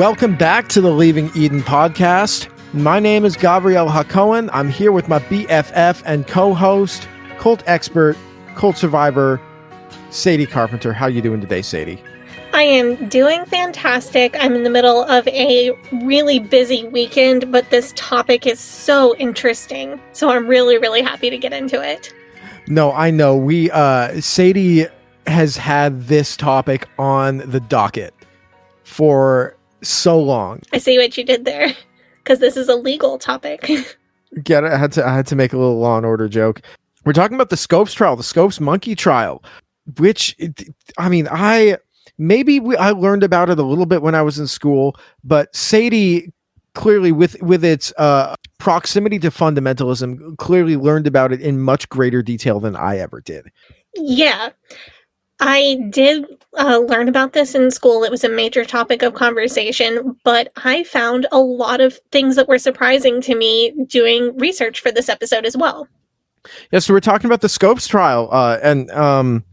Welcome back to the Leaving Eden podcast. My name is Gavri'el Hakohen. I'm here with my BFF and co-host, cult expert, cult survivor, Sadie Carpenter. How are you doing today, Sadie? I am doing fantastic. I'm in the middle of a really busy weekend, but this topic is so interesting. So I'm really, really happy to get into it. No, I know. We uh Sadie has had this topic on the docket for so long. I see what you did there, because this is a legal topic. Get it? I had to I had to make a little law and order joke. We're talking about the Scopes trial, the Scopes monkey trial, which I mean, I maybe we, I learned about it a little bit when I was in school, but Sadie clearly with with its uh, proximity to fundamentalism clearly learned about it in much greater detail than I ever did. yeah. I did uh, learn about this in school. It was a major topic of conversation, but I found a lot of things that were surprising to me doing research for this episode as well. Yeah, so we're talking about the Scopes trial, uh, and um,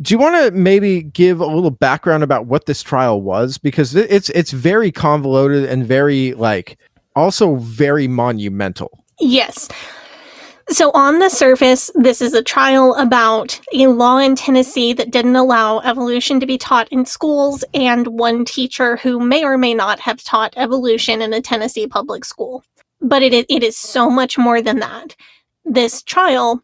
do you want to maybe give a little background about what this trial was because it's it's very convoluted and very like also very monumental. Yes. So, on the surface, this is a trial about a law in Tennessee that didn't allow evolution to be taught in schools, and one teacher who may or may not have taught evolution in a Tennessee public school. But it, it is so much more than that. This trial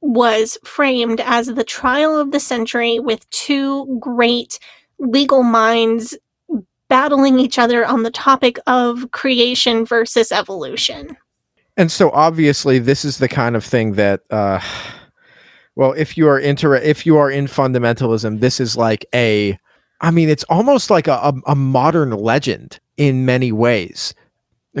was framed as the trial of the century with two great legal minds battling each other on the topic of creation versus evolution. And so obviously this is the kind of thing that uh well if you are inter if you are in fundamentalism this is like a I mean it's almost like a, a, a modern legend in many ways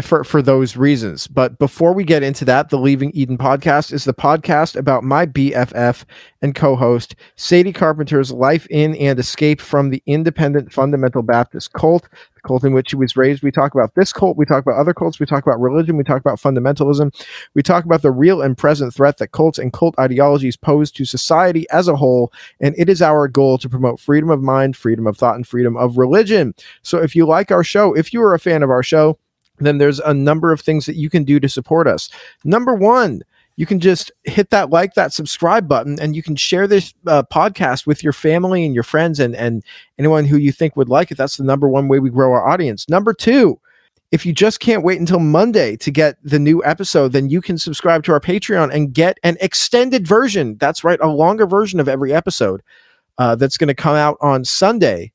for for those reasons. But before we get into that, the Leaving Eden podcast is the podcast about my BFF and co-host Sadie Carpenter's life in and escape from the independent fundamental Baptist cult, the cult in which she was raised. We talk about this cult, we talk about other cults, we talk about religion, we talk about fundamentalism, we talk about the real and present threat that cults and cult ideologies pose to society as a whole, and it is our goal to promote freedom of mind, freedom of thought, and freedom of religion. So if you like our show, if you are a fan of our show, then there's a number of things that you can do to support us. Number one, you can just hit that like, that subscribe button, and you can share this uh, podcast with your family and your friends and, and anyone who you think would like it. That's the number one way we grow our audience. Number two, if you just can't wait until Monday to get the new episode, then you can subscribe to our Patreon and get an extended version. That's right, a longer version of every episode uh, that's going to come out on Sunday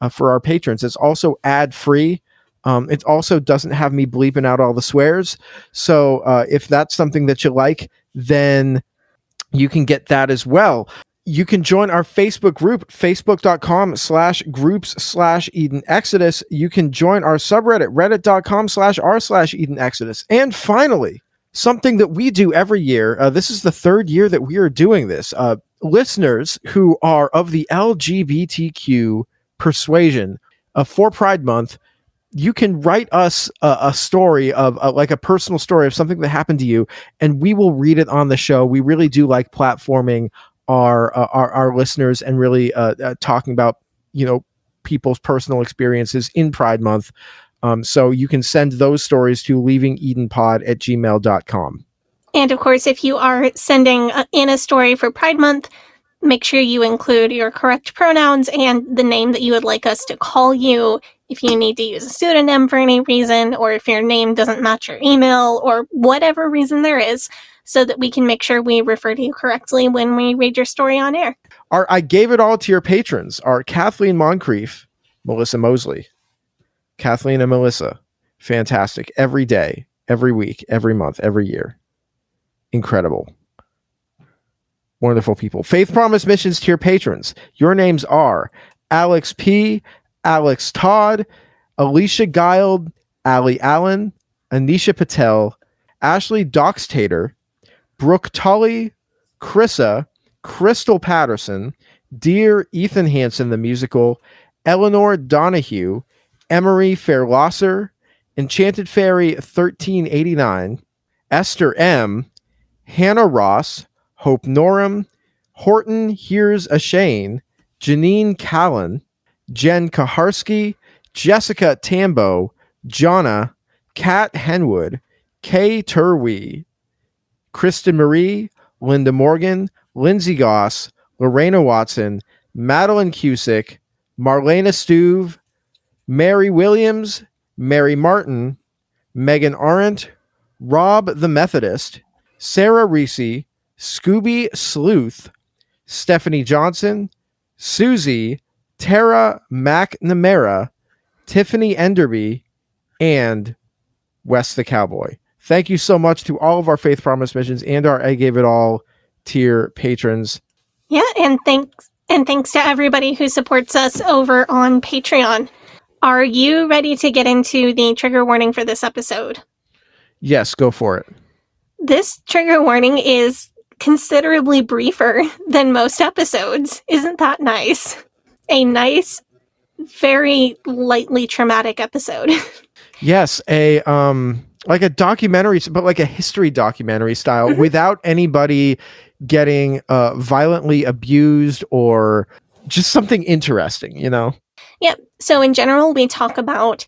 uh, for our patrons. It's also ad free. Um, it also doesn't have me bleeping out all the swears. So uh, if that's something that you like, then you can get that as well you can join our Facebook group, facebook.com slash groups slash Eden Exodus. You can join our subreddit, reddit.com slash r slash Eden Exodus. And finally, something that we do every year. Uh, this is the third year that we are doing this. Uh, listeners who are of the LGBTQ persuasion uh, for Pride Month, you can write us a, a story of uh, like a personal story of something that happened to you, and we will read it on the show. We really do like platforming our uh, our, our listeners and really uh, uh, talking about you know people's personal experiences in Pride Month. Um, so you can send those stories to leavingedenpod at gmail.com. And of course, if you are sending uh, in a story for Pride Month, make sure you include your correct pronouns and the name that you would like us to call you. If you need to use a pseudonym for any reason, or if your name doesn't match your email, or whatever reason there is, so that we can make sure we refer to you correctly when we read your story on air. Our I gave it all to your patrons are Kathleen Moncrief, Melissa Mosley, Kathleen and Melissa. Fantastic. Every day, every week, every month, every year. Incredible. Wonderful people. Faith Promise Missions to your patrons. Your names are Alex P., Alex Todd, Alicia Guild, Ali Allen, Anisha Patel, Ashley Doxtator, Brooke Tully, Chrissa, Crystal Patterson, Dear Ethan Hansen, the musical, Eleanor Donahue, Emery Fairlosser, Enchanted Fairy 1389, Esther M., Hannah Ross, Hope Norum, Horton Here's a Shane, Janine Callan, Jen Kaharski, Jessica Tambo, Jonna, Kat Henwood, Kay Turwee, Kristen Marie, Linda Morgan, Lindsay Goss, Lorena Watson, Madeline Cusick, Marlena Stuve, Mary Williams, Mary Martin, Megan Arendt, Rob the Methodist, Sarah Reese, Scooby Sleuth, Stephanie Johnson, Susie, Tara McNamara, Tiffany Enderby, and Wes the Cowboy. Thank you so much to all of our Faith Promise missions and our I Gave It All tier patrons. Yeah, and thanks and thanks to everybody who supports us over on Patreon. Are you ready to get into the trigger warning for this episode? Yes, go for it. This trigger warning is considerably briefer than most episodes. Isn't that nice? A nice, very lightly traumatic episode. yes, a um like a documentary, but like a history documentary style Mm-hmm. without anybody getting uh, violently abused or just something interesting, you know? Yep. So, in general, we talk about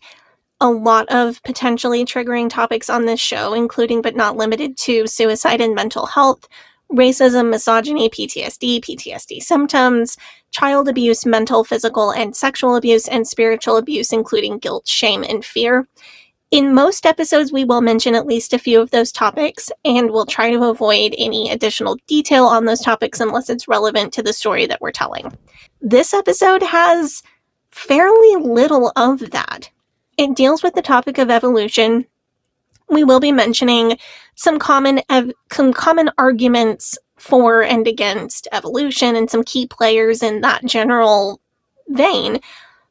a lot of potentially triggering topics on this show, including but not limited to suicide and mental health, racism, misogyny, PTSD, PTSD symptoms, child abuse, mental, physical, and sexual abuse, and spiritual abuse, including guilt, shame, and fear. In most episodes, we will mention at least a few of those topics, and we'll try to avoid any additional detail on those topics unless it's relevant to the story that we're telling. This episode has fairly little of that. It deals with the topic of evolution. We will be mentioning some common ev- some common arguments for and against evolution and some key players in that general vein.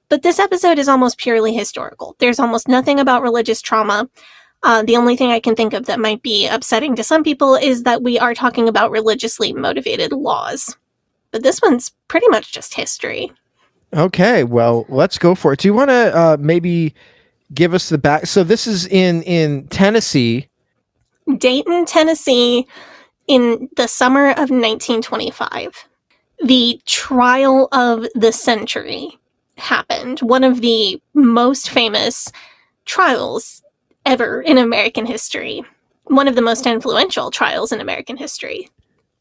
But this episode is almost purely historical. There's almost nothing about religious trauma. Uh, the only thing I can think of that might be upsetting to some people is that we are talking about religiously motivated laws. But this one's pretty much just history. Okay, well, let's go for it. Do you want to uh, maybe give us the back? So this is in in Tennessee. Dayton, Tennessee, in the summer of 1925. The trial of the century happened. One of the most famous trials ever in American history. One of the most influential trials in American history.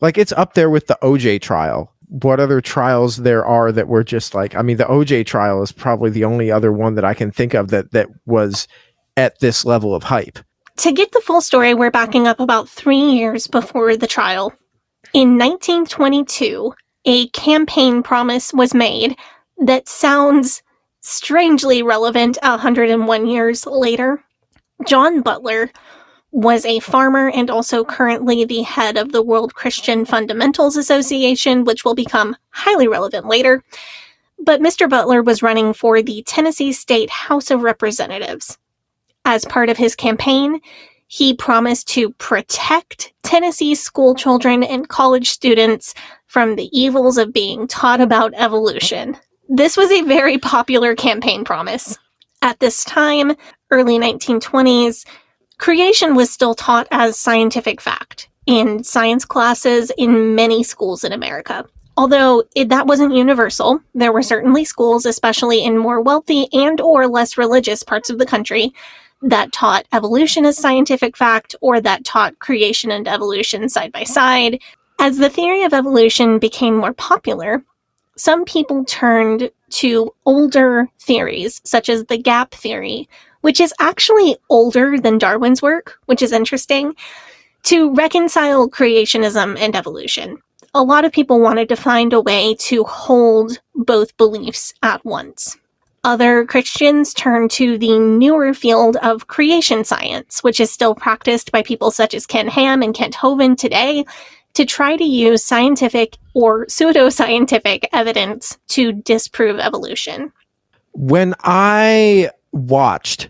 Like it's up there with the OJ trial. What other trials there are that were just like I mean the OJ trial is probably the only other one that I can think of that that was at this level of hype. To get the full story, we're backing up about three years before the trial. In 1922, a campaign promise was made that sounds strangely relevant 101 years later. John Butler was a farmer and also currently the head of the World Christian Fundamentals Association, which will become highly relevant later. But Mr. Butler was running for the Tennessee State House of Representatives. As part of his campaign, he promised to protect Tennessee school children and college students from the evils of being taught about evolution. This was a very popular campaign promise. At this time, early 1920s, creation was still taught as scientific fact in science classes in many schools in America. Although it, that wasn't universal, there were certainly schools, especially in more wealthy and or less religious parts of the country, that taught evolution as scientific fact or that taught creation and evolution side by side. As the theory of evolution became more popular, some people turned to older theories, such as the gap theory, which is actually older than Darwin's work, which is interesting, to reconcile creationism and evolution. A lot of people wanted to find a way to hold both beliefs at once. Other Christians turned to the newer field of creation science, which is still practiced by people such as Ken Ham and Kent Hovind today, to try to use scientific or pseudoscientific evidence to disprove evolution. When I watched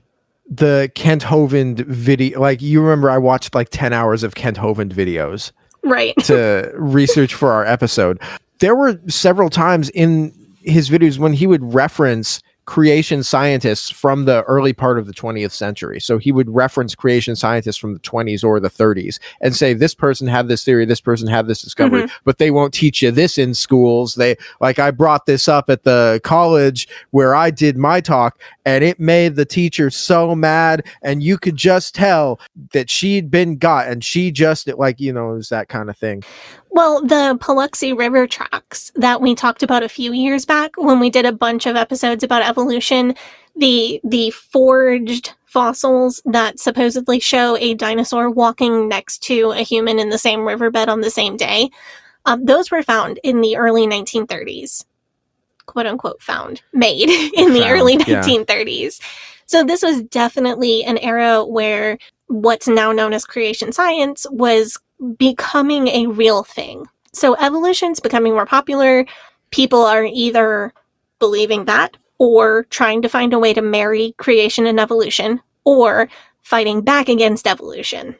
the Kent Hovind video, like you remember, I watched like 10 hours of Kent Hovind videos Right. to research for our episode. There were several times in his videos when he would reference creation scientists from the early part of the 20th century. So he would reference creation scientists from the 20s or the 30s and say this person had this theory, this person had this discovery, mm-hmm. but they won't teach you this in schools. They like I brought this up at the college where I did my talk and it made the teacher so mad and you could just tell that she'd been got and she just like you know it was that kind of thing. Well, the Paluxy River tracks that we talked about a few years back when we did a bunch of episodes about evolution, the the forged fossils that supposedly show a dinosaur walking next to a human in the same riverbed on the same day, um, those were found in the early 1930s, quote unquote, found made in the Found, early yeah. 1930s. So this was definitely an era where what's now known as creation science was becoming a real thing. So evolution's becoming more popular. People are either believing that or trying to find a way to marry creation and evolution or fighting back against evolution.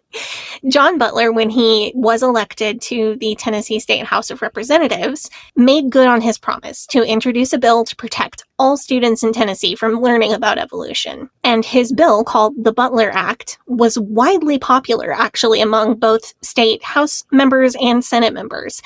John Butler, when he was elected to the Tennessee State House of Representatives, made good on his promise to introduce a bill to protect all students in Tennessee from learning about evolution. And his bill, called the Butler Act, was widely popular actually among both state House members and Senate members,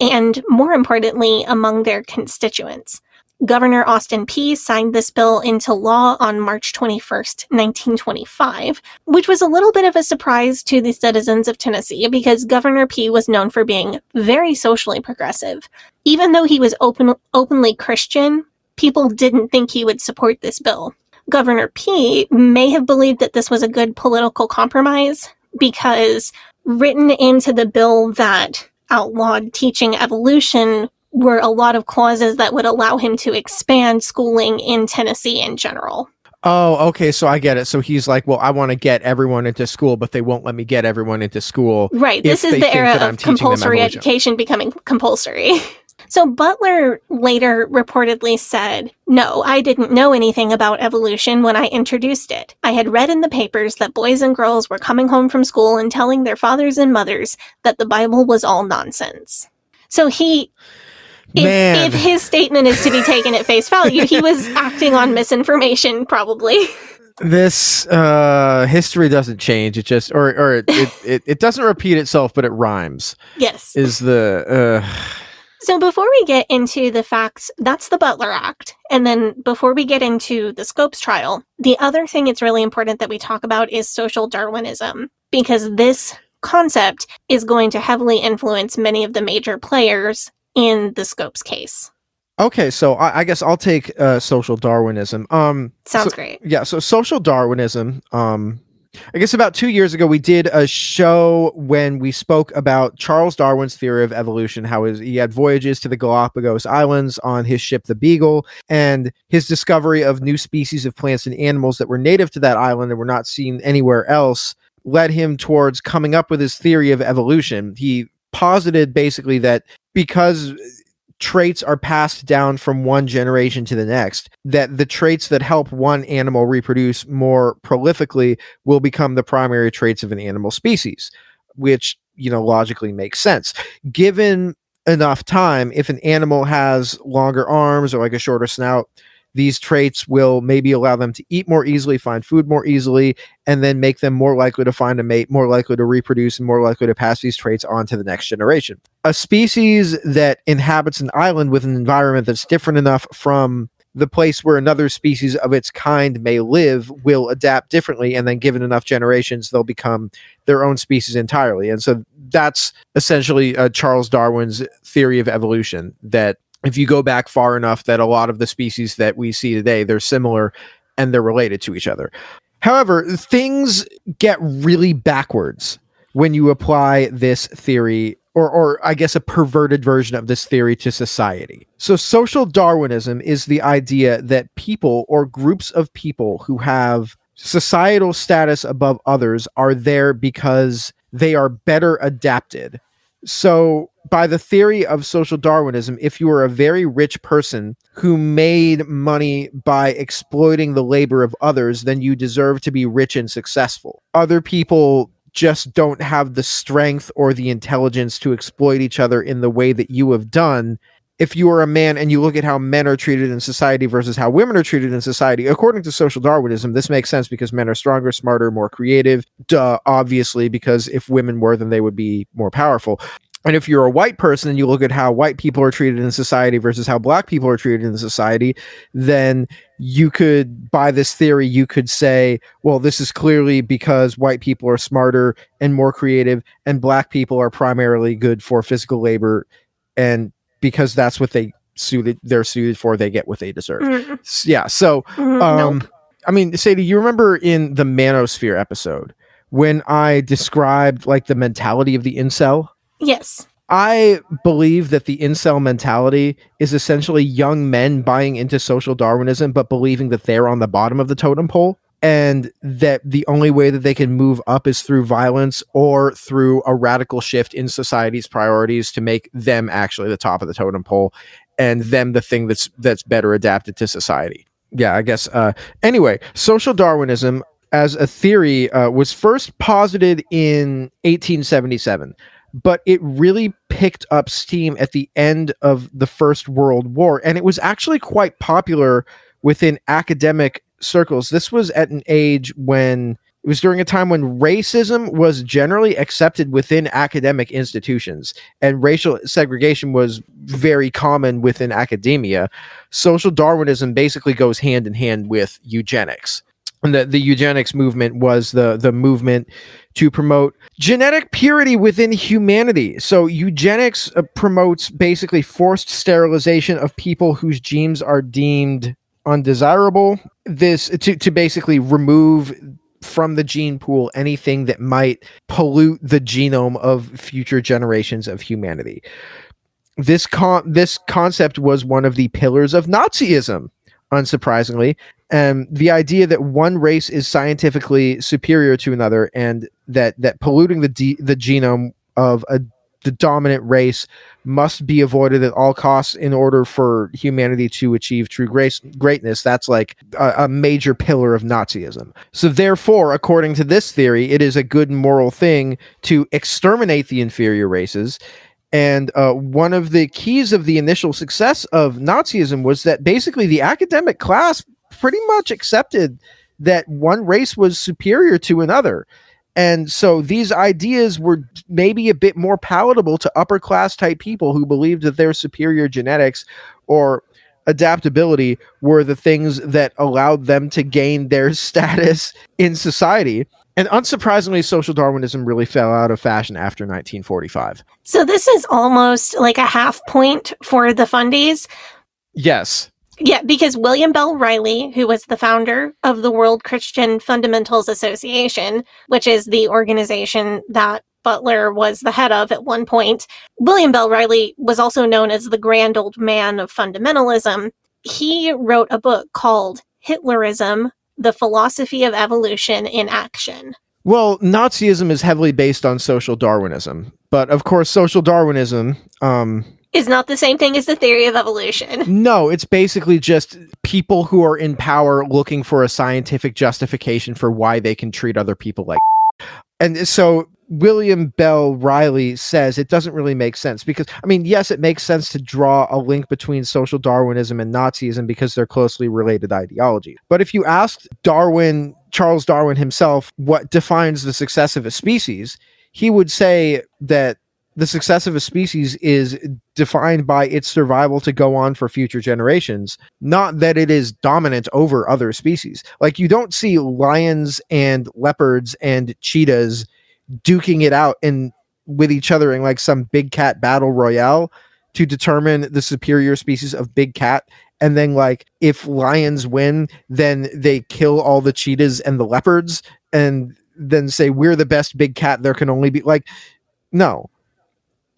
and more importantly, among their constituents. Governor Austin Peay. signed this bill into law on March 21st, 1925, which was a little bit of a surprise to the citizens of Tennessee because Governor Peay. was known for being very socially progressive. Even though he was open, openly Christian, people didn't think he would support this bill. Governor Peay. may have believed that this was a good political compromise because written into the bill that outlawed teaching evolution were a lot of clauses that would allow him to expand schooling in Tennessee in general. Oh, okay. So I get it. So he's like, well, I want to get everyone into school, but they won't let me get everyone into school. Right. This is the era of compulsory education becoming compulsory. So Butler later reportedly said, No, I didn't know anything about evolution when I introduced it. I had read in the papers that boys and girls were coming home from school and telling their fathers and mothers that the Bible was all nonsense. So he if, if his statement is to be taken at face value, he was acting on misinformation, probably. This uh, history doesn't change. It just, or, or it, it, it, it doesn't repeat itself, but it rhymes. Yes. Is the uh, So before we get into the facts, that's the Butler Act. And then before we get into the Scopes trial, the other thing it's really important that we talk about is social Darwinism, because this concept is going to heavily influence many of the major players in the Scopes case. Okay, so I, I guess I'll take uh, social Darwinism. Um, Sounds so- great. Yeah, so social Darwinism. Um, I guess about two years ago we did a show when we spoke about Charles Darwin's theory of evolution. How his, he had voyages to the Galapagos Islands on his ship, the Beagle, and his discovery of new species of plants and animals that were native to that island and were not seen anywhere else led him towards coming up with his theory of evolution. He posited basically that because traits are passed down from one generation to the next that the traits that help one animal reproduce more prolifically will become the primary traits of an animal species which you know logically makes sense. Given enough time if an animal has longer arms or like a shorter snout these traits will maybe allow them to eat more easily find food more easily and then make them more likely to find a mate more likely to reproduce and more likely to pass these traits on to the next generation. A species that inhabits an island with an environment that's different enough from the place where another species of its kind may live will adapt differently and then given enough generations they'll become their own species entirely. And so that's essentially uh, charles darwin's theory of evolution that if you go back far enough that a lot of the species that we see today they're similar and they're related to each other however things get really backwards when you apply this theory or, or I guess a perverted version of this theory to society. So, social Darwinism is the idea that people or groups of people who have societal status above others are there because they are better adapted. So, by the theory of social Darwinism, if you are a very rich person who made money by exploiting the labor of others, then you deserve to be rich and successful. Other people just don't have the strength or the intelligence to exploit each other in the way that you have done. If you are a man and you look at how men are treated in society versus how women are treated in society, according to social Darwinism, this makes sense because men are stronger, smarter, more creative. Duh, obviously, because if women were, then they would be more powerful. And if you're a white person and you look at how white people are treated in society versus how black people are treated in society, then you could, by this theory, you could say, well, this is clearly because white people are smarter and more creative, and black people are primarily good for physical labor. And because that's what they suited, they're suited for, they get what they deserve. Mm, Yeah. So, mm, um, nope. I mean, Sadie, you remember in the Manosphere episode when I described like the mentality of the incel? Yes. I believe that the incel mentality is essentially young men buying into social Darwinism, but believing that they're on the bottom of the totem pole and that the only way that they can move up is through violence or through a radical shift in society's priorities to make them actually the top of the totem pole and them the thing that's that's better adapted to society. Yeah, I guess. Uh, anyway, social Darwinism as a theory uh, was first posited in 1877 but it really picked up steam at the end of the First World War. And it was actually quite popular within academic circles. This was at an age when it was during a time when racism was generally accepted within academic institutions and racial segregation was very common within academia. Social Darwinism basically goes hand in hand with eugenics. The, the eugenics movement was the, the movement to promote genetic purity within humanity. So eugenics uh, promotes basically forced sterilization of people whose genes are deemed undesirable. This to to basically remove from the gene pool anything that might pollute the genome of future generations of humanity. This con- this concept was one of the pillars of Nazism, unsurprisingly, and the idea that one race is scientifically superior to another and that that polluting the de- the genome of a the dominant race must be avoided at all costs in order for humanity to achieve true grace greatness that's like a, a major pillar of nazism. So therefore according to this theory it is a good moral thing to exterminate the inferior races. And uh, one of the keys of the initial success of Nazism was that basically the academic class pretty much accepted that one race was superior to another. And so these ideas were maybe a bit more palatable to upper class type people who believed that their superior genetics or adaptability were the things that allowed them to gain their status in society. And unsurprisingly, social Darwinism really fell out of fashion after 1945. So this is almost like a half point for the fundies. Yes. Yeah, because William Bell Riley, who was the founder of the World Christian Fundamentals Association, which is the organization that Butler was the head of at one point, William Bell Riley was also known as the grand old man of fundamentalism. He wrote a book called Hitlerism The Philosophy of Evolution in Action. Well, Nazism is heavily based on social Darwinism, but of course, social Darwinism um, Is not the same thing as the theory of evolution. No, it's basically just people who are in power looking for a scientific justification for why they can treat other people like. And so William Bell Riley says it doesn't really make sense because, I mean, yes, it makes sense to draw a link between social Darwinism and Nazism because they're closely related ideologies. But if you ask Darwin, Charles Darwin himself, what defines the success of a species, he would say that the success of a species is defined by its survival to go on for future generations, not that it is dominant over other species. Like you don't see lions and leopards and cheetahs duking it out in with each other in like some big cat battle royale to determine the superior species of big cat. And then like if lions win then they kill all the cheetahs and the leopards and then say we're the best big cat there can only be. Like no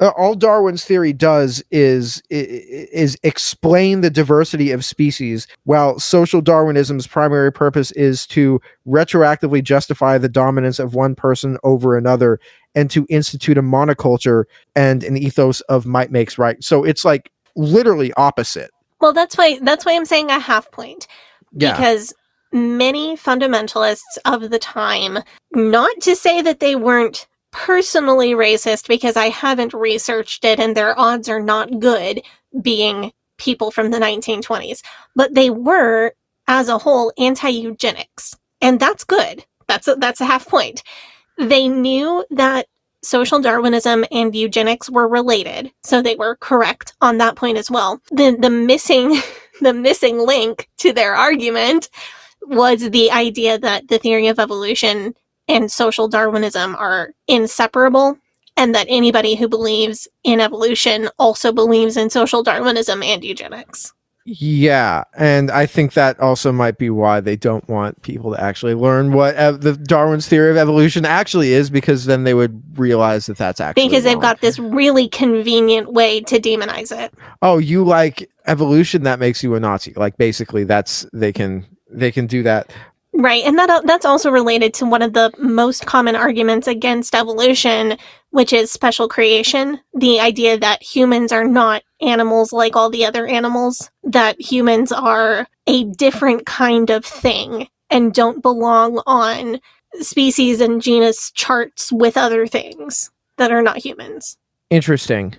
Uh, all darwin's theory does is is explain the diversity of species while social darwinism's primary purpose is to retroactively justify the dominance of one person over another and to institute a monoculture and an ethos of might makes right. So it's like literally opposite. Well, that's why that's why I'm saying a half point. yeah. Because many fundamentalists of the time, not to say that they weren't personally racist, because I haven't researched it and their odds are not good being people from the 1920s, but they were, as a whole, anti eugenics. And that's good. That's a, that's a half point. They knew that social Darwinism and eugenics were related, so they were correct on that point as well. The, the missing the missing link to their argument was the idea that the theory of evolution and social Darwinism are inseparable, and that anybody who believes in evolution also believes in social Darwinism and eugenics. Yeah, and I think that also might be why they don't want people to actually learn what ev- the Darwin's theory of evolution actually is, because then they would realize that that's actually Because they've wrong. got this really convenient way to demonize it. oh, you like evolution, that makes you a Nazi. Like basically, that's they can they can do that. Right, and that that's also related to one of the most common arguments against evolution, which is special creation. The idea that humans are not animals like all the other animals, that humans are a different kind of thing and don't belong on species and genus charts with other things that are not humans. Interesting.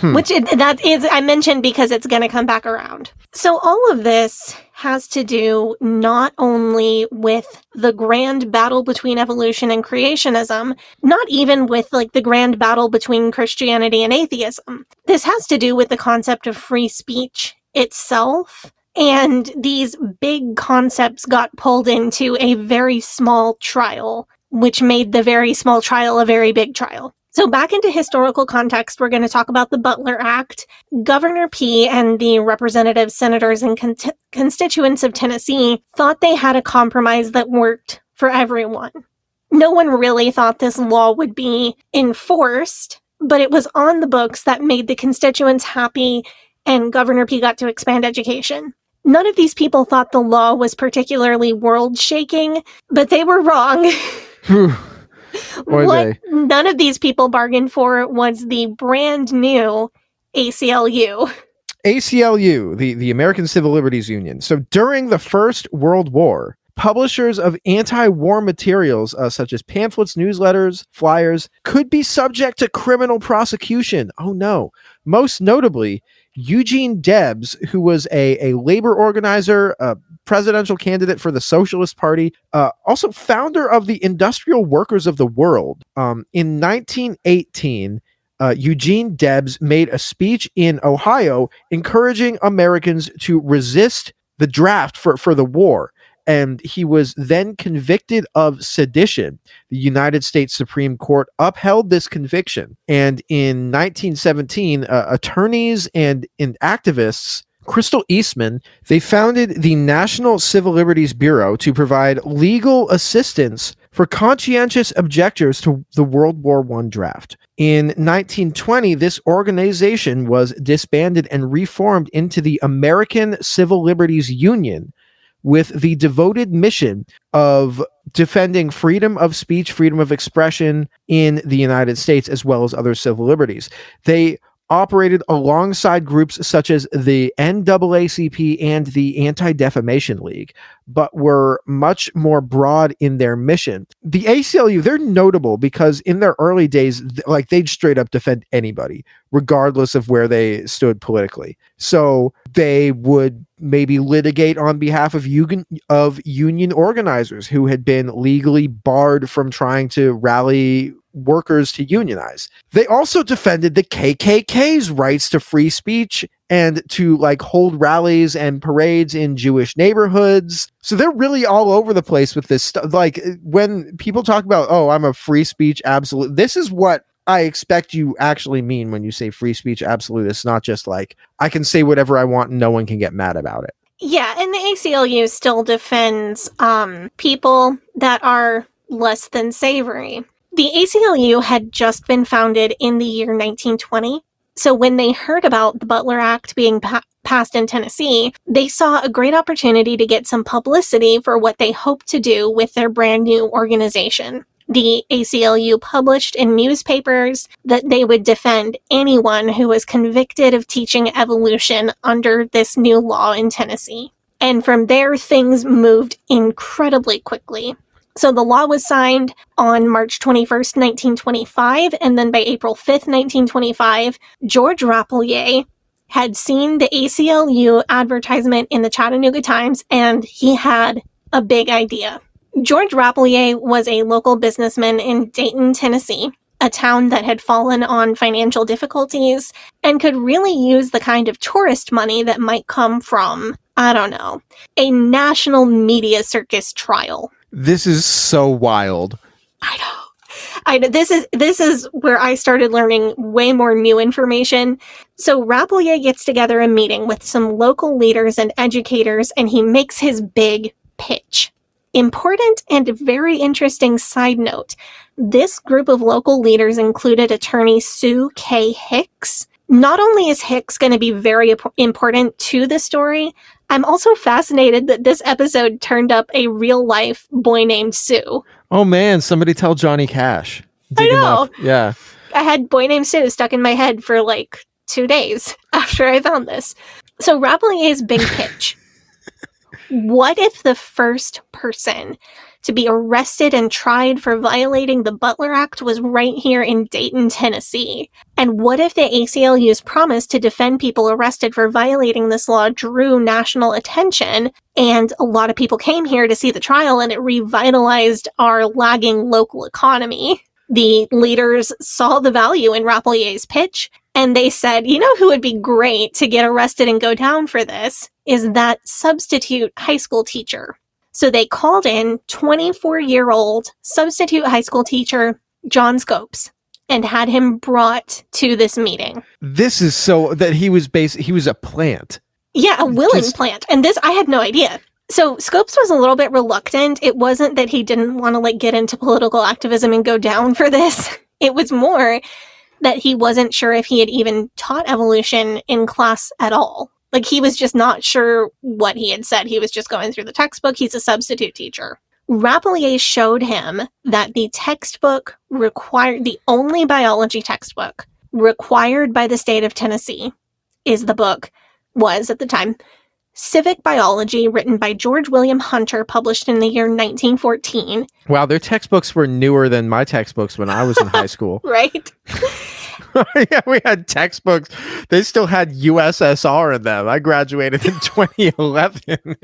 Hmm. Which it, that is, I mentioned because it's going to come back around. So all of this has to do not only with the grand battle between evolution and creationism, not even with like the grand battle between Christianity and atheism. This has to do with the concept of free speech itself. And these big concepts got pulled into a very small trial, which made the very small trial a very big trial. So, back into historical context, we're going to talk about the Butler Act. Governor Peay and the representatives, senators, and con- constituents of Tennessee thought they had a compromise that worked for everyone. No one really thought this law would be enforced, but it was on the books that made the constituents happy, and Governor Peay got to expand education. None of these people thought the law was particularly world shaking, but they were wrong. Or what they. none of these people bargained for was the brand new ACLU. ACLU, the, the American Civil Liberties Union. So during the First World War, publishers of anti war materials, uh, such as pamphlets, newsletters, flyers, could be subject to criminal prosecution. Oh no. Most notably, Eugene Debs, who was a, a labor organizer, a presidential candidate for the Socialist Party, uh, also founder of the Industrial Workers of the World. Um, in 1918, uh, Eugene Debs made a speech in Ohio encouraging Americans to resist the draft for, for the war. And he was then convicted of sedition. The United States Supreme Court upheld this conviction. And in 1917, uh, attorneys and, and activists Crystal Eastman, they founded the National Civil Liberties Bureau to provide legal assistance for conscientious objectors to the World War I draft. In 1920, this organization was disbanded and reformed into the American Civil Liberties Union with the devoted mission of defending freedom of speech, freedom of expression in the United States, as well as other civil liberties. They operated alongside groups such as the NAACP and the Anti Defamation League, but were much more broad in their mission. The ACLU, they're notable because in their early days, like they'd straight up defend anybody, regardless of where they stood politically. So they would maybe litigate on behalf of union of union organizers who had been legally barred from trying to rally workers to unionize. They also defended the KKK's rights to free speech and to like hold rallies and parades in Jewish neighborhoods. So they're really all over the place with this stuff. Like when people talk about, oh, I'm a free speech absolute, this is what I expect you actually mean when you say free speech absolute. It's not just like I can say whatever I want and no one can get mad about it. Yeah, and the ACLU still defends um, people that are less than savory. The ACLU had just been founded in the year 1920. So when they heard about the Butler Act being pa- passed in Tennessee, they saw a great opportunity to get some publicity for what they hoped to do with their brand new organization. The ACLU published in newspapers that they would defend anyone who was convicted of teaching evolution under this new law in Tennessee. And from there, things moved incredibly quickly. So the law was signed on March 21st, 1925, and then by April 5th, 1925, George Rappleyea had seen the ACLU advertisement in the Chattanooga Times and he had a big idea. George Rappleyea was a local businessman in Dayton, Tennessee, a town that had fallen on financial difficulties and could really use the kind of tourist money that might come from, I don't know, a national media circus trial. This is so wild. I know. I know this is this is where I started learning way more new information. So Rappleyea gets together a meeting with some local leaders and educators and he makes his big pitch. Important and very interesting side note. This group of local leaders included attorney Sue K. Hicks. Not only is Hicks going to be very important to the story, I'm also fascinated that this episode turned up a real life boy named Sue. Oh man, somebody tell Johnny Cash. I know. Yeah. I had boy named Sue stuck in my head for like two days after I found this. So Rappleyea's big pitch. what if the first person to be arrested and tried for violating the Butler Act was right here in Dayton, Tennessee. And what if the ACLU's promise to defend people arrested for violating this law drew national attention? And a lot of people came here to see the trial and it revitalized our lagging local economy? The leaders saw the value in Rappleyea's pitch and they said, you know who would be great to get arrested and go down for this is that substitute high school teacher. So they called in 24 year old substitute high school teacher John Scopes and had him brought to this meeting. This is so that he was based, he was a plant. Yeah, a willing Just... plant. And this, I had no idea. So Scopes was a little bit reluctant. It wasn't that he didn't want to like get into political activism and go down for this. It was more that he wasn't sure if he had even taught evolution in class at all. Like he was just not sure what he had said. He was just going through the textbook. He's a substitute teacher. Rappleyea showed him that the textbook required, the only biology textbook required by the state of Tennessee is the book, was at the time, Civic Biology, written by George William Hunter, published in the year 1914. Wow, their textbooks were newer than my textbooks when I was in high school. right? yeah, we had textbooks. They still had USSR in them. I graduated in 2011.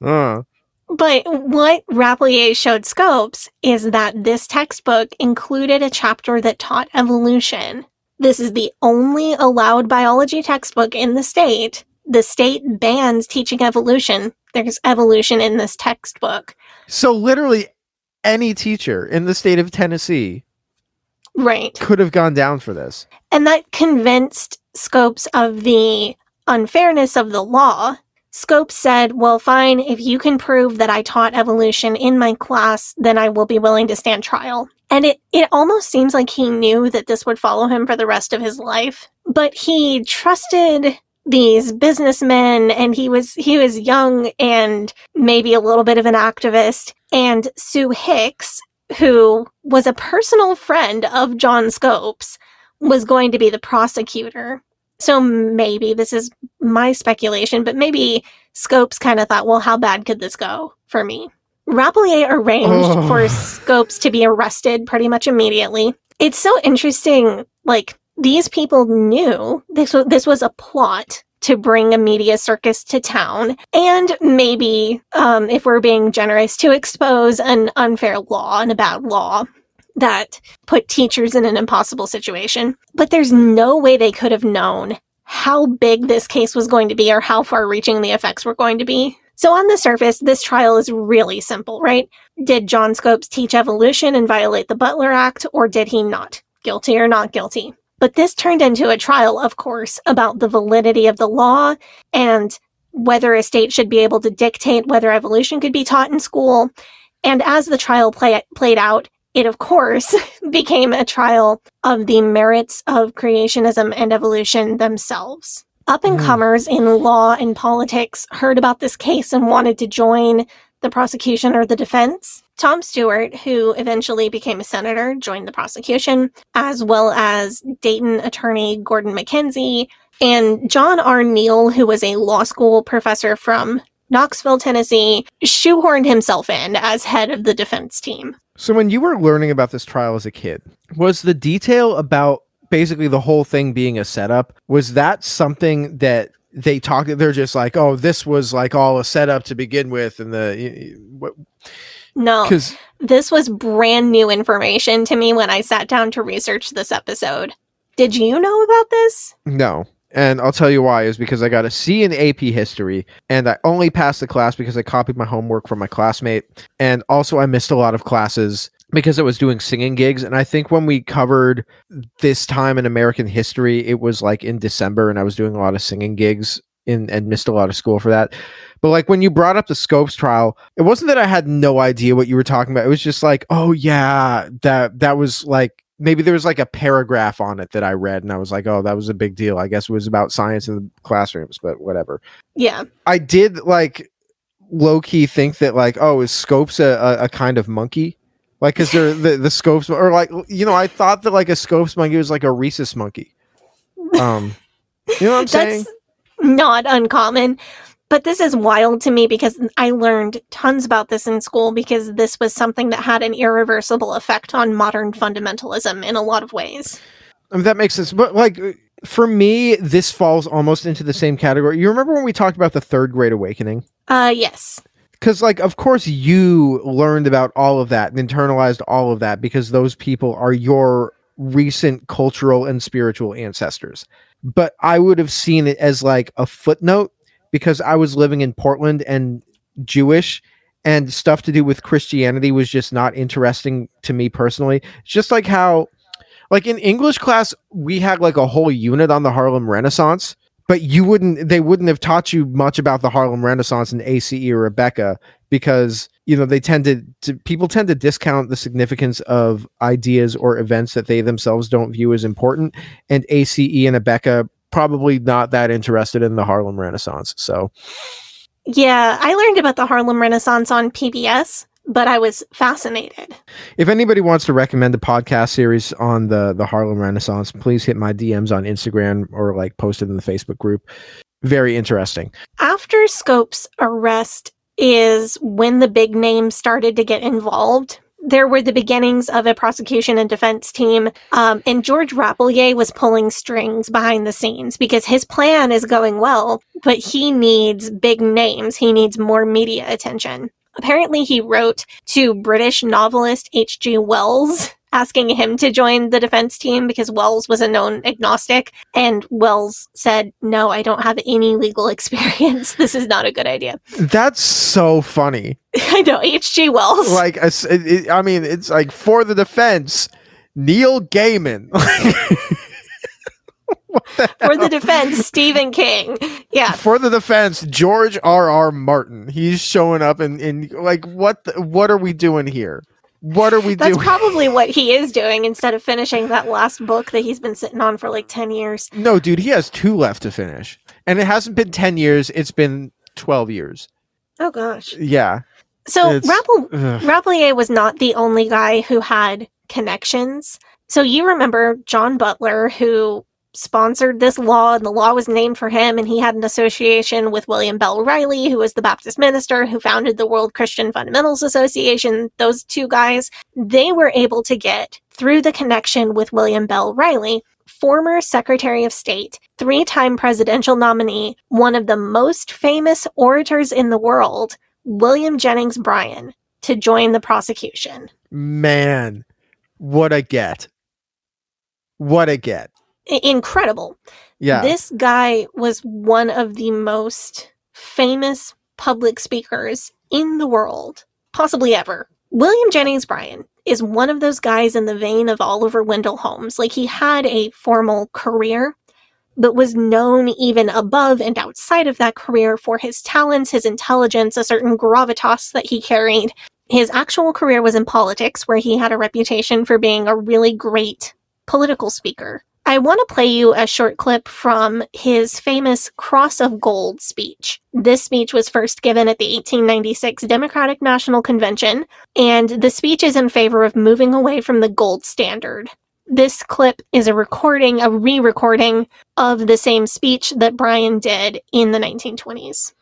Uh. But what Rappleyea showed Scopes is that this textbook included a chapter that taught evolution. This is the only allowed biology textbook in the state. The state bans teaching evolution. There's evolution in this textbook. So, literally, any teacher in the state of Tennessee right could have gone down for this and that convinced Scopes of the unfairness of the law, Scopes said, Well, fine, if you can prove that I taught evolution in my class, then I will be willing to stand trial. And it, it almost seems like he knew that this would follow him for the rest of his life. But he trusted these businessmen and he was he was young and maybe a little bit of an activist. And Sue Hicks, who was a personal friend of John Scopes, was going to be the prosecutor. So maybe this is my speculation, but maybe Scopes kind of thought, well, how bad could this go for me? Rappleyea arranged Oh. for Scopes to be arrested pretty much immediately. It's so interesting. Like these people knew this was, this was a plot to bring a media circus to town, and maybe, um, if we're being generous, to expose an unfair law and a bad law that put teachers in an impossible situation. But there's no way they could have known how big this case was going to be or how far reaching the effects were going to be. So, on the surface, this trial is really simple, right? Did John Scopes teach evolution and violate the Butler Act, or did he not? Guilty or not guilty? But this turned into a trial, of course, about the validity of the law and whether a state should be able to dictate whether evolution could be taught in school. And as the trial play- played out, it of course became a trial of the merits of creationism and evolution themselves. Up and hmm. comers in law and politics heard about this case and wanted to join the prosecution or the defense. Tom Stewart, who eventually became a senator, joined the prosecution, as well as Dayton attorney Gordon McKenzie and John R. Neal, who was a law school professor from Knoxville, Tennessee, shoehorned himself in as head of the defense team. So when you were learning about this trial as a kid, was the detail about basically the whole thing being a setup, was that something that they talk they're just like, "Oh, this was like all a setup to begin with and the what No, cuz this was brand new information to me when I sat down to research this episode. Did you know about this? no. And I'll tell you why is because I got a C in AP history and I only passed the class because I copied my homework from my classmate and also I missed a lot of classes because I was doing singing gigs and I think when we covered this time in American history it was like in December and I was doing a lot of singing gigs in and missed a lot of school for that. But like when you brought up the Scopes trial, it wasn't that I had no idea what you were talking about. It was just like, "Oh yeah, that that was like maybe there was like a paragraph on it that I read and I was like, "Oh, that was a big deal." I guess it was about science in the classrooms, but whatever. Yeah. I did like low key think that like, oh, is Scopes a, a, kind of monkey? Like, is there the the Scopes or like you know, I thought that like a Scopes monkey was like a rhesus monkey. Um, you know what I'm saying? That's not uncommon. But this is wild to me because I learned tons about this in school because this was something that had an irreversible effect on modern fundamentalism in a lot of ways. I mean, that makes sense. But like for me, this falls almost into the same category. You remember when we talked about the third great awakening? Uh yes. Because like of course you learned about all of that and internalized all of that because those people are your recent cultural and spiritual ancestors. But I would have seen it as like a footnote because I was living in Portland and Jewish and stuff to do with Christianity was just not interesting to me personally. It's just like how like in English class we had like a whole unit on the Harlem Renaissance, but you wouldn't they wouldn't have taught you much about the Harlem Renaissance in ACE or Abeka because you know they tended to people tend to discount the significance of ideas or events that they themselves don't view as important and ACE and Abeka probably not that interested in the Harlem Renaissance. So Yeah, I learned about the Harlem Renaissance on PBS, but I was fascinated. if anybody wants to recommend a podcast series on the the Harlem Renaissance, please hit my DMs on Instagram or like post it in the Facebook group. Very interesting. After Scope's arrest is when the big names started to get involved. There were the beginnings of a prosecution and defense team, um, and George Rappleyea was pulling strings behind the scenes because his plan is going well, but he needs big names. He needs more media attention. Apparently, he wrote to British novelist H.G. Wells asking him to join the defense team because Wells was a known agnostic. And Wells said, No, I don't have any legal experience. This is not a good idea. That's so funny. I know, H.G. Wells. Like, I s- it- it- I mean, it's like for the defense, Neil Gaiman. For the defense, Stephen King. Yeah. For the defense, George R. R. Martin. He's showing up and in, in like what the, what are we doing here? What are we That's doing? That's probably what he is doing instead of finishing that last book that he's been sitting on for like 10 years. no, dude, he has two left to finish. And it hasn't been 10 years, it's been 12 years. Oh, gosh. Yeah. So Rappel- Rappleyea was not the only guy who had connections. So you remember John Butler, who sponsored this law, and the law was named for him, and he had an association with William Bell Riley, who was the Baptist minister who founded the World Christian Fundamentals Association. Those two guys, they were able to get through the connection with William Bell Riley. Former Secretary of State, three time presidential nominee, one of the most famous orators in the world, William Jennings Bryan to join the prosecution. Man, what a get. What a get. Incredible. Yeah. This guy was one of the most famous public speakers in the world, possibly ever. William Jennings Bryan is one of those guys in the vein of Oliver Wendell Holmes. Like he had a formal career, but was known even above and outside of that career for his talents, his intelligence, a certain gravitas that he carried. His actual career was in politics, where he had a reputation for being a really great political speaker. I want to play you a short clip from his famous Cross of Gold speech. This speech was first given at the 1896 Democratic National Convention, and the speech is in favor of moving away from the gold standard. This clip is a recording, a re recording of the same speech that Bryan did in the 1920s.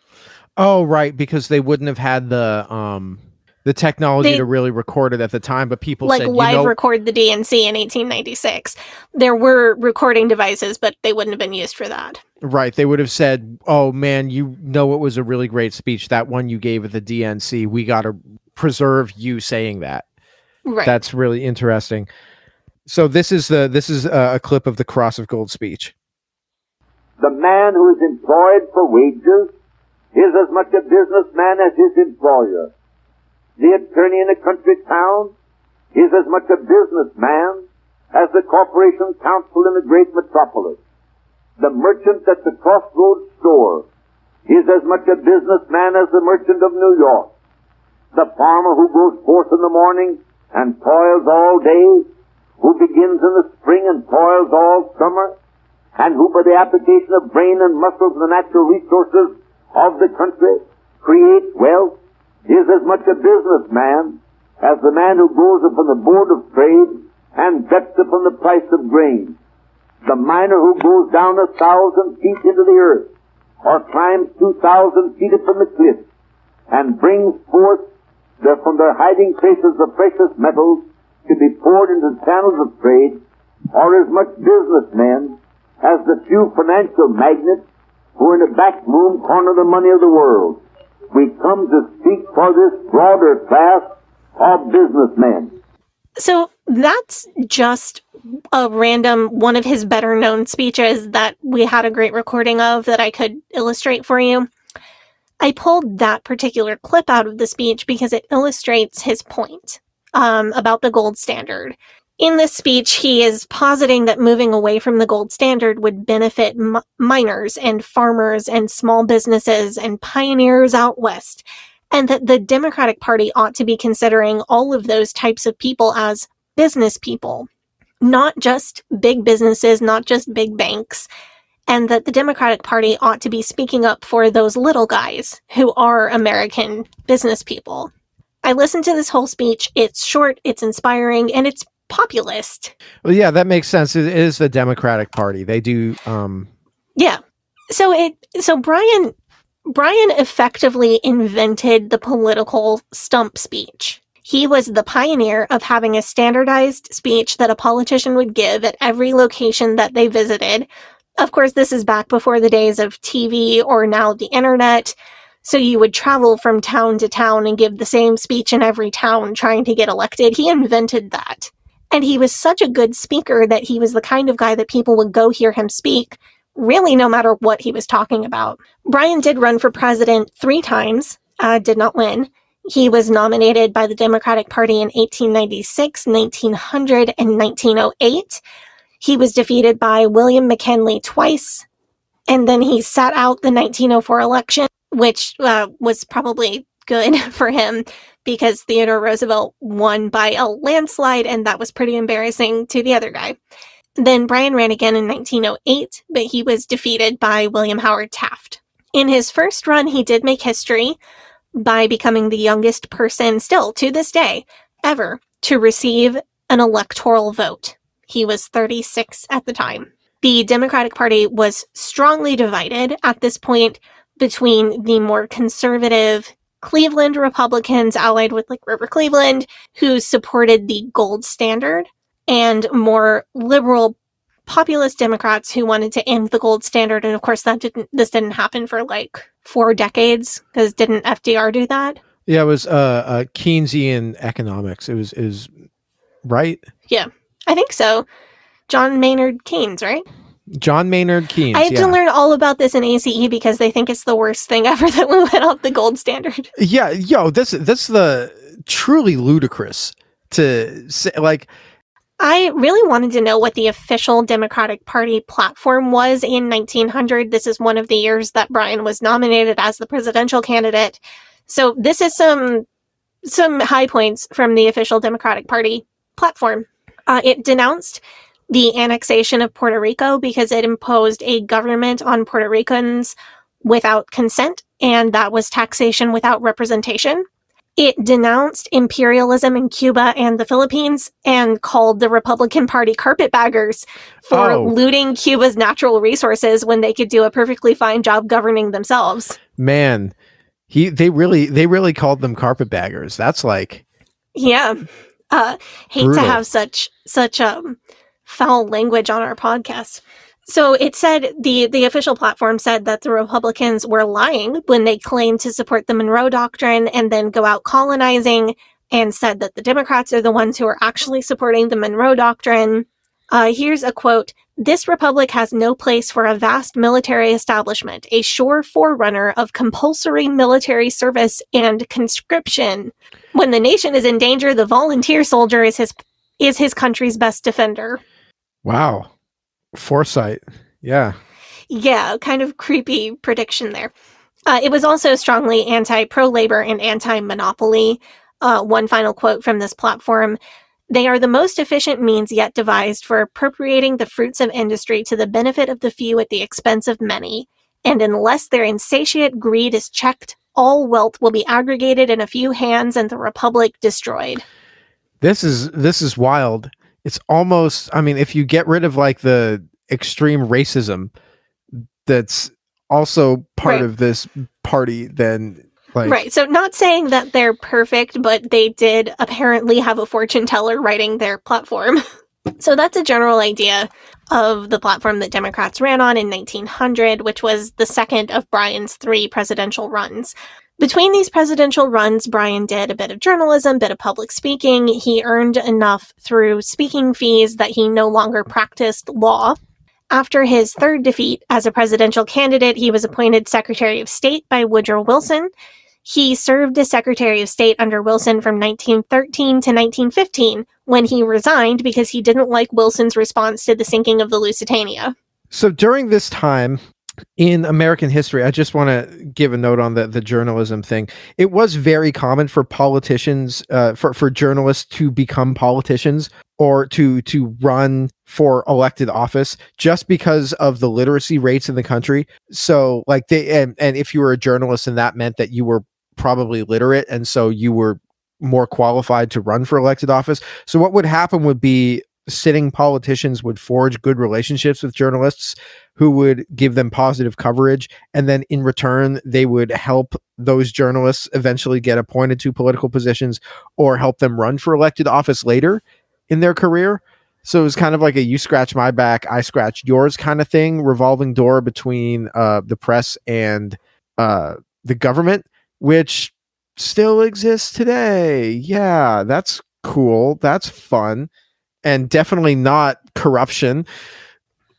oh, right, because they wouldn't have had the um the technology They- to really record it at the time, but people like said, live you know, record the DNC in 1896. There were recording devices, but they wouldn't have been used for that. Right. They would have said, "Oh man, you know it was a really great speech. That one you gave at the DNC. We got to preserve you saying that." Right. That's really interesting. So this is the this is a, a clip of the Cross of Gold speech. The man who is employed for wages is as much a businessman as his employer. The attorney in a country town is as much a businessman as the corporation counsel in a great metropolis. The merchant at the crossroads store is as much a businessman as the merchant of New York. The farmer who goes forth in the morning and toils all day, who begins in the spring and toils all summer, and who by the application of brain and muscles and the natural resources of the country creates wealth, is as much a businessman as the man who goes upon the board of trade and bets upon the price of grain. The miner who goes down a thousand feet into the earth or climbs two thousand feet upon the cliff and brings forth the, from their hiding places the precious metals to be poured into channels of trade are as much businessmen as the few financial magnates who in a back room corner the money of the world. We come to speak for this broader class of businessmen. So that's just a random one of his better known speeches that we had a great recording of that I could illustrate for you. I pulled that particular clip out of the speech because it illustrates his point um, about the gold standard. In this speech, he is positing that moving away from the gold standard would benefit m- miners and farmers and small businesses and pioneers out west, and that the Democratic Party ought to be considering all of those types of people as business people, not just big businesses, not just big banks, and that the Democratic Party ought to be speaking up for those little guys who are American business people. I listened to this whole speech. It's short, it's inspiring, and it's populist. Well, yeah, that makes sense. It is the Democratic Party. They do. Um, Yeah. So it so Bryan Bryan effectively invented the political stump speech. He was the pioneer of having a standardized speech that a politician would give at every location that they visited. Of course, this is back before the days of TV or now the internet. So you would travel from town to town and give the same speech in every town trying to get elected. He invented that. And he was such a good speaker that he was the kind of guy that people would go hear him speak, really, no matter what he was talking about. Bryan did run for president three times, uh, did not win. He was nominated by the Democratic Party in 1896, 1900, and 1908. He was defeated by William McKinley twice, and then he sat out the 1904 election, which uh, was probably good for him because Theodore Roosevelt won by a landslide, and that was pretty embarrassing to the other guy. Then Bryan ran again in 1908, but he was defeated by William Howard Taft. In his first run, he did make history by becoming the youngest person, still to this day, ever to receive an electoral vote. He was 36 at the time. The Democratic Party was strongly divided at this point between the more conservative Cleveland Republicans allied with like Grover Cleveland, who supported the gold standard, and more liberal populist Democrats who wanted to end the gold standard. And of course, that didn't this didn't happen for like four decades because didn't FDR do that? Yeah, it was uh, uh Keynesian economics. It was is right. Yeah, I think so. John Maynard Keynes, right? John Maynard Keynes. I had yeah. to learn all about this in ACE because they think it's the worst thing ever that we went off the gold standard. Yeah, yo, that's that's the truly ludicrous to say. Like, I really wanted to know what the official Democratic Party platform was in 1900. This is one of the years that Bryan was nominated as the presidential candidate. So this is some some high points from the official Democratic Party platform. Uh, it denounced the annexation of Puerto Rico because it imposed a government on Puerto Ricans without consent, and that was taxation without representation. It denounced imperialism in Cuba and the Philippines and called the Republican Party carpetbaggers for Oh. looting Cuba's natural resources when they could do a perfectly fine job governing themselves. man, he they really they really called them carpetbaggers. That's like Yeah. Uh hate Brutal. to have such such um foul language on our podcast. So it said the the official platform said that the Republicans were lying when they claimed to support the Monroe Doctrine and then go out colonizing and said that the Democrats are the ones who are actually supporting the Monroe Doctrine. Uh, here's a quote This republic has no place for a vast military establishment, a sure forerunner of compulsory military service and conscription. When the nation is in danger, the volunteer soldier is his is his country's best defender. Wow, foresight. Yeah, Yeah, kind of creepy prediction there. Uh, it was also strongly anti pro labor and anti monopoly. Uh, one final quote from this platform They are the most efficient means yet devised for appropriating the fruits of industry to the benefit of the few at the expense of many. And unless their insatiate greed is checked, all wealth will be aggregated in a few hands and the republic destroyed. this is this is wild. It's almost. I mean, if you get rid of like the extreme racism, that's also part Right. of this party. Then like right. So, not saying that they're perfect, but they did apparently have a fortune teller writing their platform. so, that's a general idea of the platform that Democrats ran on in 1900, which was the second of Bryan's three presidential runs. Between these presidential runs, Bryan did a bit of journalism, bit of public speaking. He earned enough through speaking fees that he no longer practiced law. After his third defeat as a presidential candidate, he was appointed Secretary of State by Woodrow Wilson. He served as Secretary of State under Wilson from 1913 to 1915 when he resigned because he didn't like Wilson's response to the sinking of the Lusitania. So during this time in American history, I just want to give a note on the the journalism thing. It was very common for politicians, uh, for for journalists to become politicians or to to run for elected office just because of the literacy rates in the country. So like they and, and if you were a journalist and that meant that you were probably literate and so you were more qualified to run for elected office. So what would happen would be sitting politicians would forge good relationships with journalists who would give them positive coverage and then in return they would help those journalists eventually get appointed to political positions or help them run for elected office later in their career. So it was kind of like a you scratch my back i scratch yours kind of thing revolving door between uh, the press and uh, the government which still exists today. Yeah that's cool. That's fun and definitely not corruption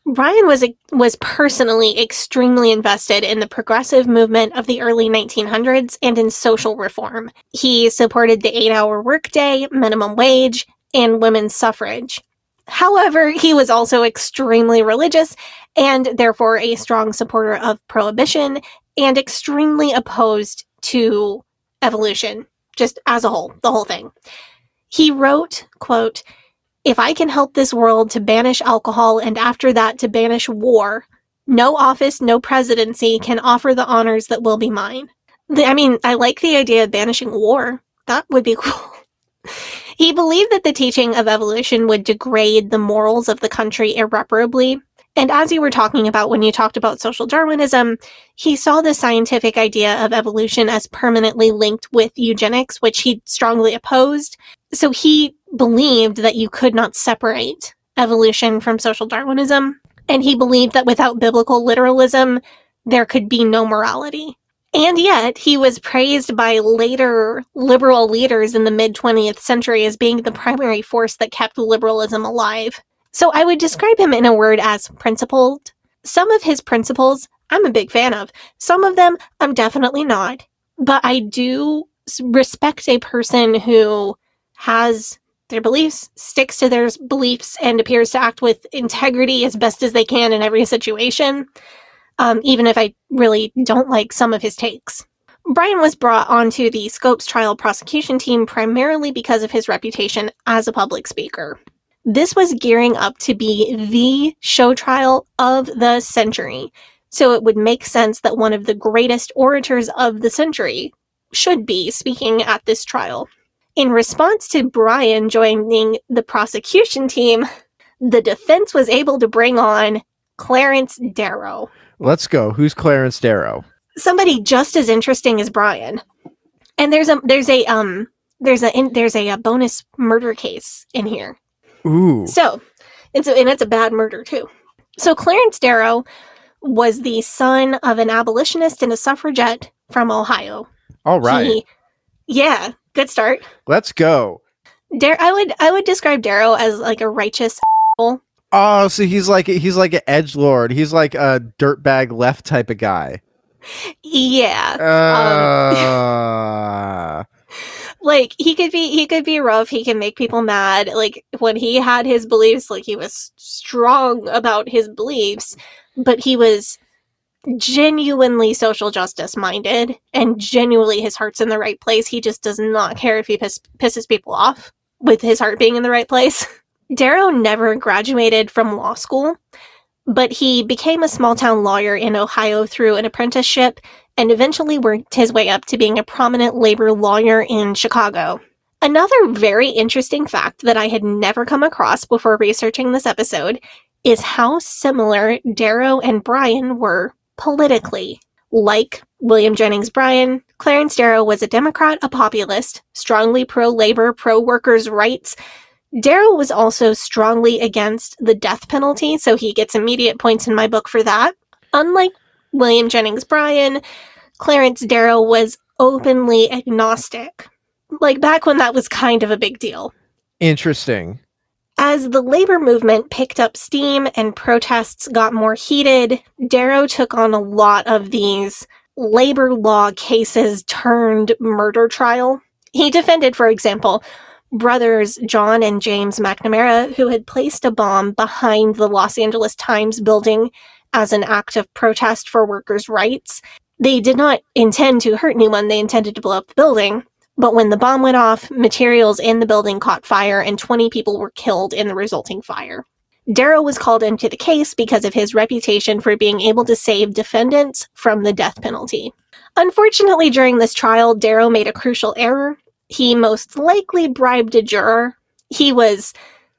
Bryan was was personally extremely invested in the progressive movement of the early 1900s and in social reform. He supported the 8-hour workday, minimum wage, and women's suffrage. However, he was also extremely religious and therefore a strong supporter of prohibition and extremely opposed to evolution, just as a whole, the whole thing. He wrote, quote, if I can help this world to banish alcohol and after that to banish war, no office, no presidency can offer the honors that will be mine. I mean, I like the idea of banishing war. That would be cool. he believed that the teaching of evolution would degrade the morals of the country irreparably. And as you were talking about when you talked about social Darwinism, he saw the scientific idea of evolution as permanently linked with eugenics, which he strongly opposed. So he believed that you could not separate evolution from social Darwinism. And he believed that without biblical literalism, there could be no morality. And yet, he was praised by later liberal leaders in the mid 20th century as being the primary force that kept liberalism alive. So I would describe him in a word as principled. Some of his principles I'm a big fan of, some of them I'm definitely not. But I do respect a person who has their beliefs, sticks to their beliefs, and appears to act with integrity as best as they can in every situation, um, even if I really don't like some of his takes. Bryan was brought onto the Scopes trial prosecution team primarily because of his reputation as a public speaker. This was gearing up to be the show trial of the century, so it would make sense that one of the greatest orators of the century should be speaking at this trial. In response to Bryan joining the prosecution team, the defense was able to bring on Clarence Darrow, Let's go. Who's Clarence Darrow? somebody just as interesting as Bryan. And there's a there's a um there's a in, there's a, a bonus murder case in here. Ooh. So, and so and it's a bad murder too. So Clarence Darrow was the son of an abolitionist and a suffragette from Ohio. All right. He- yeah, good start. Let's go. Dar- I would I would describe Darrow as like a righteous asshole. Oh, so he's like he's like an edge lord. He's like a dirtbag left type of guy. Yeah. Uh, like he could be he could be rough he can make people mad like when he had his beliefs like he was strong about his beliefs but he was genuinely social justice minded and genuinely his heart's in the right place he just does not care if he piss, pisses people off with his heart being in the right place darrow never graduated from law school but he became a small town lawyer in ohio through an apprenticeship and eventually worked his way up to being a prominent labor lawyer in Chicago. Another very interesting fact that I had never come across before researching this episode is how similar Darrow and Bryan were politically. Like William Jennings Bryan, Clarence Darrow was a Democrat, a populist, strongly pro labor, pro workers' rights. Darrow was also strongly against the death penalty, so he gets immediate points in my book for that. Unlike William Jennings Bryan, Clarence Darrow was openly agnostic. Like back when that was kind of a big deal. interesting. As the labor movement picked up steam and protests got more heated, Darrow took on a lot of these labor law cases turned murder trial. He defended, for example, brothers John and James McNamara, who had placed a bomb behind the Los Angeles Times building as an act of protest for workers' rights. They did not intend to hurt anyone, they intended to blow up the building. But when the bomb went off, materials in the building caught fire and 20 people were killed in the resulting fire. Darrow was called into the case because of his reputation for being able to save defendants from the death penalty. Unfortunately, during this trial, Darrow made a crucial error. He most likely bribed a juror. He was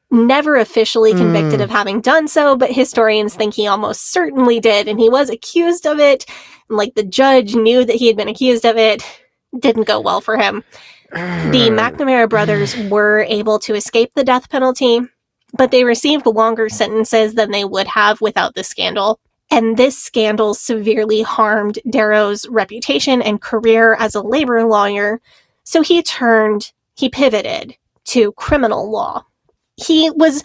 never officially convicted Mm. of having done so, but historians think he almost certainly did, and he was accused of it. And like the judge knew that he had been accused of it. Didn't go well for him. The McNamara brothers were able to escape the death penalty, but they received longer sentences than they would have without the scandal. And this scandal severely harmed Darrow's reputation and career as a labor lawyer. So he turned, he pivoted to criminal law. He was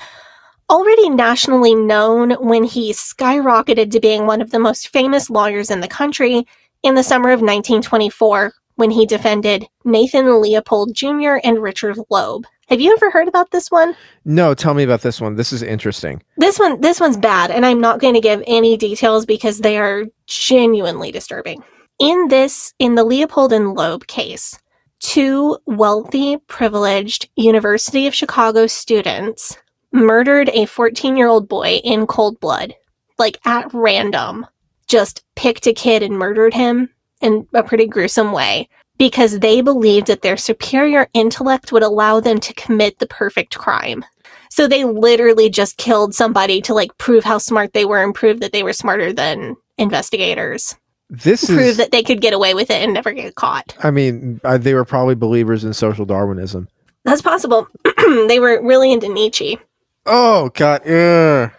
already nationally known when he skyrocketed to being one of the most famous lawyers in the country in the summer of 1924 when he defended Nathan Leopold Jr. and Richard Loeb. Have you ever heard about this one? No, tell me about this one. This is interesting. This one this one's bad and I'm not going to give any details because they are genuinely disturbing. In this in the Leopold and Loeb case, two wealthy, privileged University of Chicago students murdered a 14-year-old boy in cold blood, like at random. Just picked a kid and murdered him in a pretty gruesome way because they believed that their superior intellect would allow them to commit the perfect crime. So they literally just killed somebody to like prove how smart they were and prove that they were smarter than investigators. This prove is. that they could get away with it and never get caught. I mean, uh, they were probably believers in social Darwinism. That's possible. they were really into Nietzsche. Oh God! Ugh.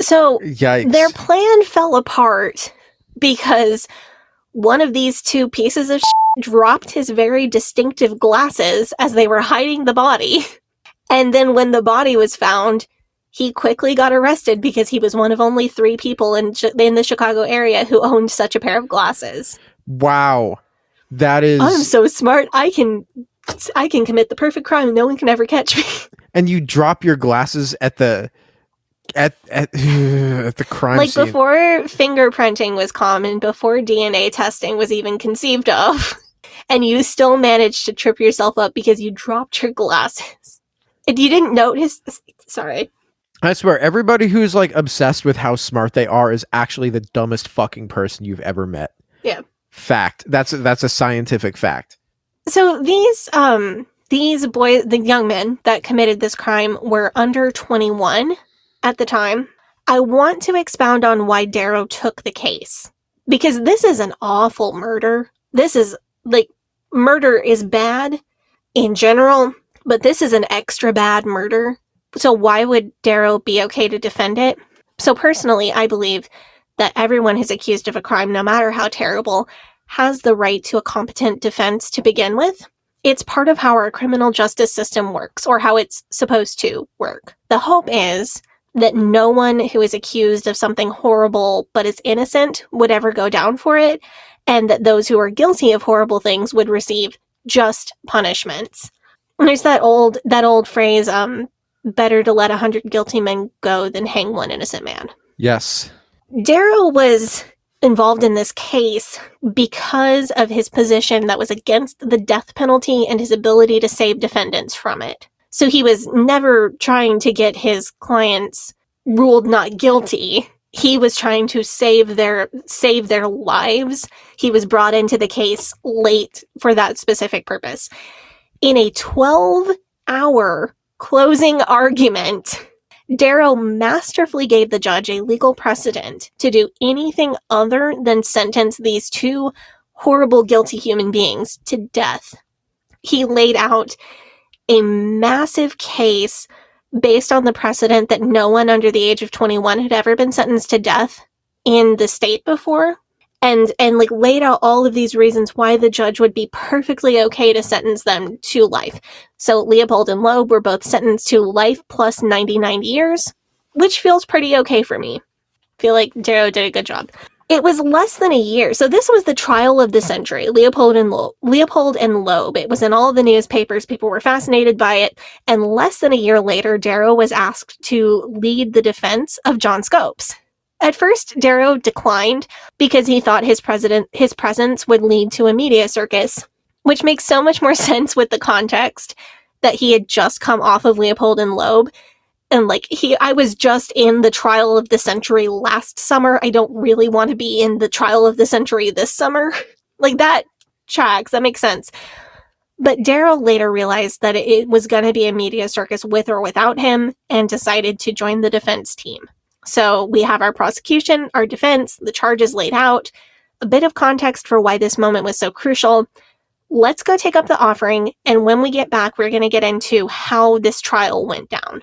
So Yikes! their plan fell apart because one of these two pieces of shit dropped his very distinctive glasses as they were hiding the body. And then when the body was found, he quickly got arrested because he was one of only three people in in the Chicago area who owned such a pair of glasses. wow, that is. I'm so smart. I can I can commit the perfect crime no one can ever catch me. and you drop your glasses at the at at, at the crime like scene. before fingerprinting was common, before DNA testing was even conceived of, and you still managed to trip yourself up because you dropped your glasses. And you didn't notice. Sorry. I swear, everybody who's like obsessed with how smart they are is actually the dumbest fucking person you've ever met. Yeah. Fact. That's that's a scientific fact. So these um these boys, the young men that committed this crime were under 21 at the time. I want to expound on why Darrow took the case because this is an awful murder. This is like murder is bad in general, but this is an extra bad murder. So why would Darrow be okay to defend it? So personally, I believe that everyone who's accused of a crime, no matter how terrible, has the right to a competent defense to begin with. It's part of how our criminal justice system works, or how it's supposed to work. The hope is that no one who is accused of something horrible but is innocent would ever go down for it, and that those who are guilty of horrible things would receive just punishments. And there's that old that old phrase, um, better to let a hundred guilty men go than hang one innocent man. Yes. Darrow was involved in this case because of his position that was against the death penalty and his ability to save defendants from it. So he was never trying to get his clients ruled not guilty. He was trying to save their save their lives. He was brought into the case late for that specific purpose. In a 12-hour closing argument, Darrow masterfully gave the judge a legal precedent to do anything other than sentence these two horrible, guilty human beings to death. He laid out a massive case based on the precedent that no one under the age of 21 had ever been sentenced to death in the state before and and like laid out all of these reasons why the judge would be perfectly okay to sentence them to life. So Leopold and Loeb were both sentenced to life plus 99 years, which feels pretty okay for me. feel like Darrow did a good job. It was less than a year. So this was the trial of the century, Leopold and Loeb. Leopold and Loeb. It was in all the newspapers. People were fascinated by it. And less than a year later, Darrow was asked to lead the defense of John Scopes. At first, Darrow declined because he thought his president his presence would lead to a media circus, which makes so much more sense with the context that he had just come off of Leopold and Loeb. And like he I was just in the trial of the century last summer. I don't really want to be in the trial of the century this summer. like that tracks, that makes sense. But Darrow later realized that it was going to be a media circus with or without him and decided to join the defense team. So we have our prosecution, our defense, the charges laid out, a bit of context for why this moment was so crucial. Let's go take up the offering, and when we get back, we're going to get into how this trial went down.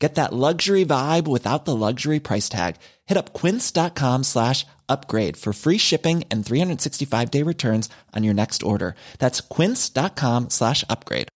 Get that luxury vibe without the luxury price tag. Hit up quince.com slash upgrade for free shipping and 365 day returns on your next order. That's quince.com slash upgrade.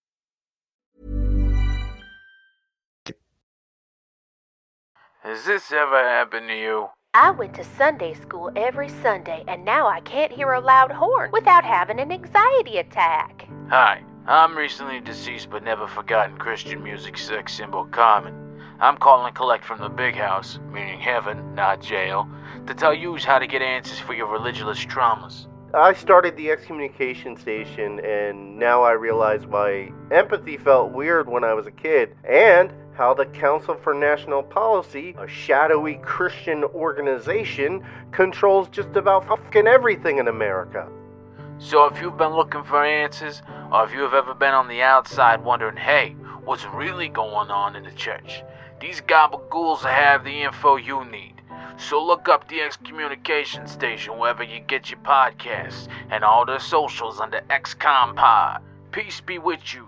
Has this ever happened to you? I went to Sunday school every Sunday, and now I can't hear a loud horn without having an anxiety attack. Hi, I'm recently deceased but never forgotten Christian music sex symbol Carman. I'm calling collect from the big house, meaning heaven, not jail, to tell you how to get answers for your religious traumas. I started the excommunication station, and now I realize why empathy felt weird when I was a kid, and how the Council for National Policy, a shadowy Christian organization, controls just about fucking everything in America. So if you've been looking for answers, or if you have ever been on the outside wondering, hey, what's really going on in the church? These gabagools have the info you need. So look up the Excommunication Station wherever you get your podcasts and all their socials under XCOMPod. Peace be with you.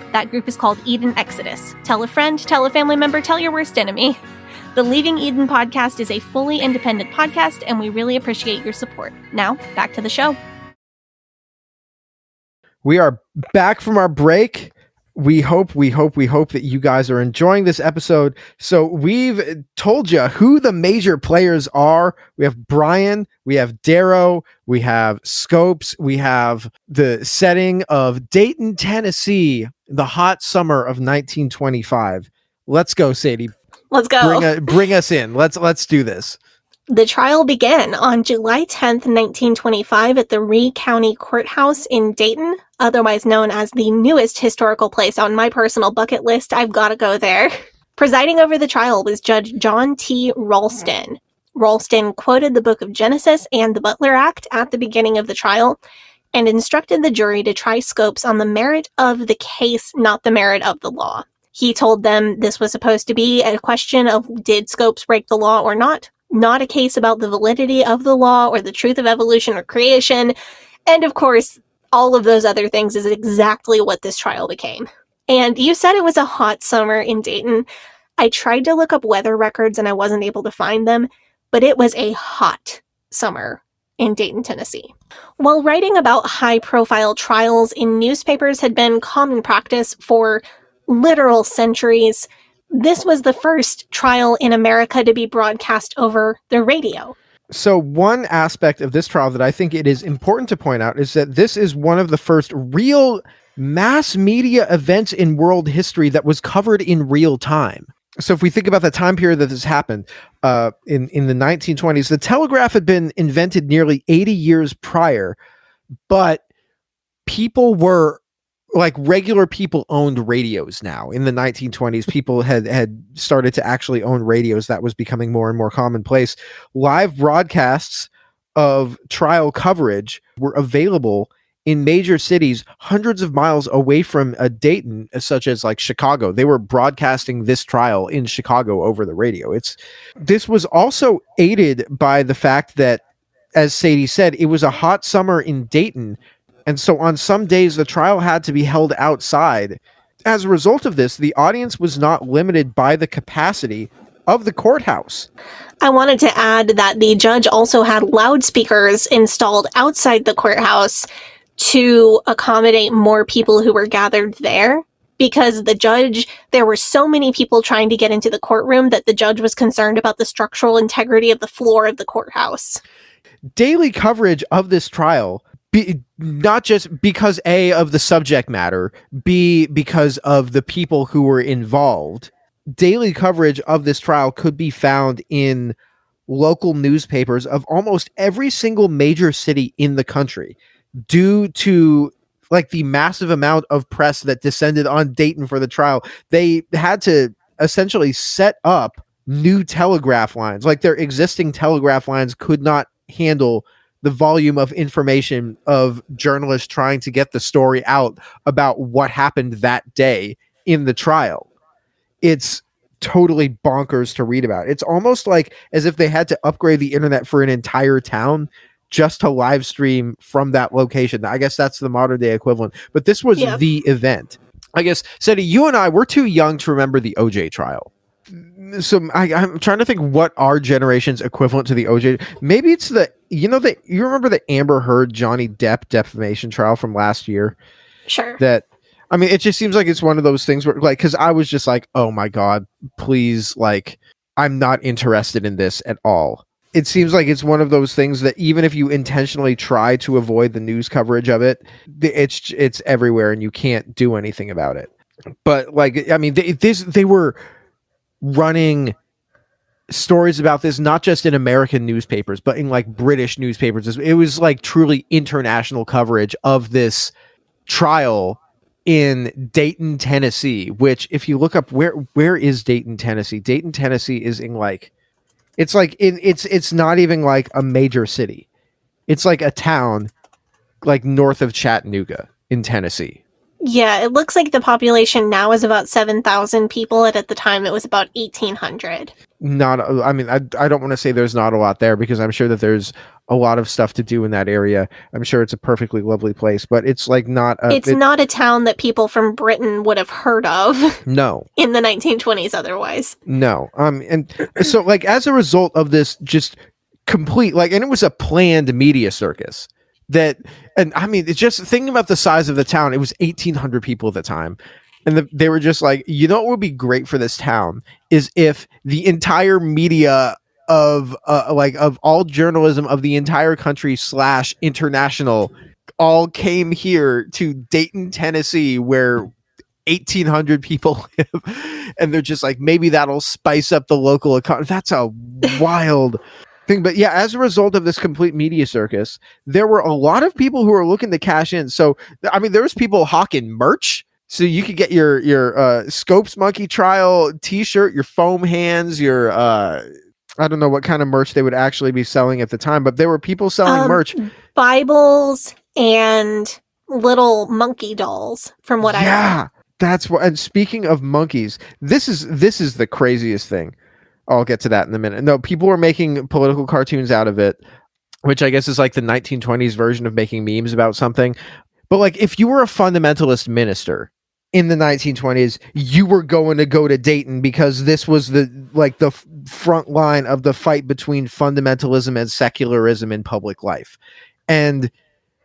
that group is called Eden Exodus. Tell a friend, tell a family member, tell your worst enemy. The Leaving Eden podcast is a fully independent podcast, and we really appreciate your support. Now, back to the show. We are back from our break we hope, we hope, we hope that you guys are enjoying this episode. So we've told you who the major players are. We have Bryan, we have Darrow, we have Scopes, we have the setting of Dayton, Tennessee, the hot summer of 1925. Let's go, Sadie. Let's go. Bring, a, bring us in. Let's let's do this. The trial began on July 10, 1925, at the Rhea County Courthouse in Dayton, otherwise known as the newest historical place on my personal bucket list. I've got to go there. Presiding over the trial was Judge John T. Raulston. Raulston quoted the book of Genesis and the Butler Act at the beginning of the trial and instructed the jury to try Scopes on the merit of the case, not the merit of the law. He told them this was supposed to be a question of did Scopes break the law or not, not a case about the validity of the law or the truth of evolution or creation. And of course, all of those other things is exactly what this trial became. And you said it was a hot summer in Dayton. I tried to look up weather records and I wasn't able to find them, but it was a hot summer in Dayton, Tennessee. While writing about high profile trials in newspapers had been common practice for literal centuries, this was the first trial in America to be broadcast over the radio. So, one aspect of this trial that I think it is important to point out is that this is one of the first real mass media events in world history that was covered in real time. So, if we think about the time period that this happened uh, in in the 1920s, the telegraph had been invented nearly 80 years prior, but people were like regular people owned radios now. In the 1920s people had had started to actually own radios. That was becoming more and more commonplace. Live broadcasts of trial coverage were available in major cities hundreds of miles away from a Dayton uh, such as like Chicago. They were broadcasting this trial in Chicago over the radio. It's this was also aided by the fact that as Sadie said it was a hot summer in Dayton and so on some days, the trial had to be held outside. As a result of this, the audience was not limited by the capacity of the courthouse. I wanted to add that the judge also had loudspeakers installed outside the courthouse to accommodate more people who were gathered there because the judge, there were so many people trying to get into the courtroom that the judge was concerned about the structural integrity of the floor of the courthouse. Daily coverage of this trial be, not just because a of the subject matter b because of the people who were involved. Daily coverage of this trial could be found in local newspapers of almost every single major city in the country due to like the massive amount of press that descended on Dayton for the trial. They had to essentially set up new telegraph lines. Like their existing telegraph lines could not handle the volume of information of journalists trying to get the story out about what happened that day in the trial. It's totally bonkers to read about. It's almost like as if they had to upgrade the internet for an entire town just to live stream from that location. I guess that's the modern day equivalent. But this was Yeah. the event. I guess, Sadie, you and I, we're too young to remember the OJ trial. So I, I'm trying to think what our generation's equivalent to the OJ. Maybe it's the you know that you remember the Amber Heard Johnny Depp defamation trial from last year. Sure. That I mean, it just seems like it's one of those things where like because I was just like, oh my god, please, like I'm not interested in this at all. It seems like it's one of those things that even if you intentionally try to avoid the news coverage of it, it's it's everywhere and you can't do anything about it. But like, I mean, they, this they were running stories about this not just in American newspapers but in like British newspapers. It was like truly international coverage of this trial in Dayton, Tennessee, which if you look up where where is Dayton, Tennessee? Dayton, Tennessee is in like it's like in it's it's not even like a major city. It's like a town like north of Chattanooga in Tennessee. Yeah, it looks like the population now is about 7,000 people, and at the time it was about 1,800. Not I mean I I don't want to say there's not a lot there because I'm sure that there's a lot of stuff to do in that area. I'm sure it's a perfectly lovely place, but it's like not a, it's it- not a town that people from Britain would have heard of no. in the 1920s otherwise. No. Um and so like as a result of this just complete like and it was a planned media circus that and I mean it's just thinking about the size of the town it was 1800 people at the time. And the, they were just like you know what would be great for this town is if the entire media of uh, like of all journalism of the entire country slash international all came here to Dayton Tennessee where 1800 people live. And they're just like maybe that'll spice up the local economy that's a wild thing but yeah as a result of this complete media circus there were a lot of people who were looking to cash in. So i mean there was people hawking merch. So you could get your your uh scopes monkey trial t-shirt your foam hands your uh i don't know what kind of merch they would actually be selling at the time but there were people selling Um, merch. Bibles and little monkey dolls, from what I yeah that's what and speaking of monkeys this is this is the craziest thing i'll get to that in a minute. No people were making political cartoons out of it which i guess is like the 1920s version of making memes about something. But like if you were a fundamentalist minister in the 1920s you were going to go to dayton because this was the like the front line of the fight between fundamentalism and secularism in public life. And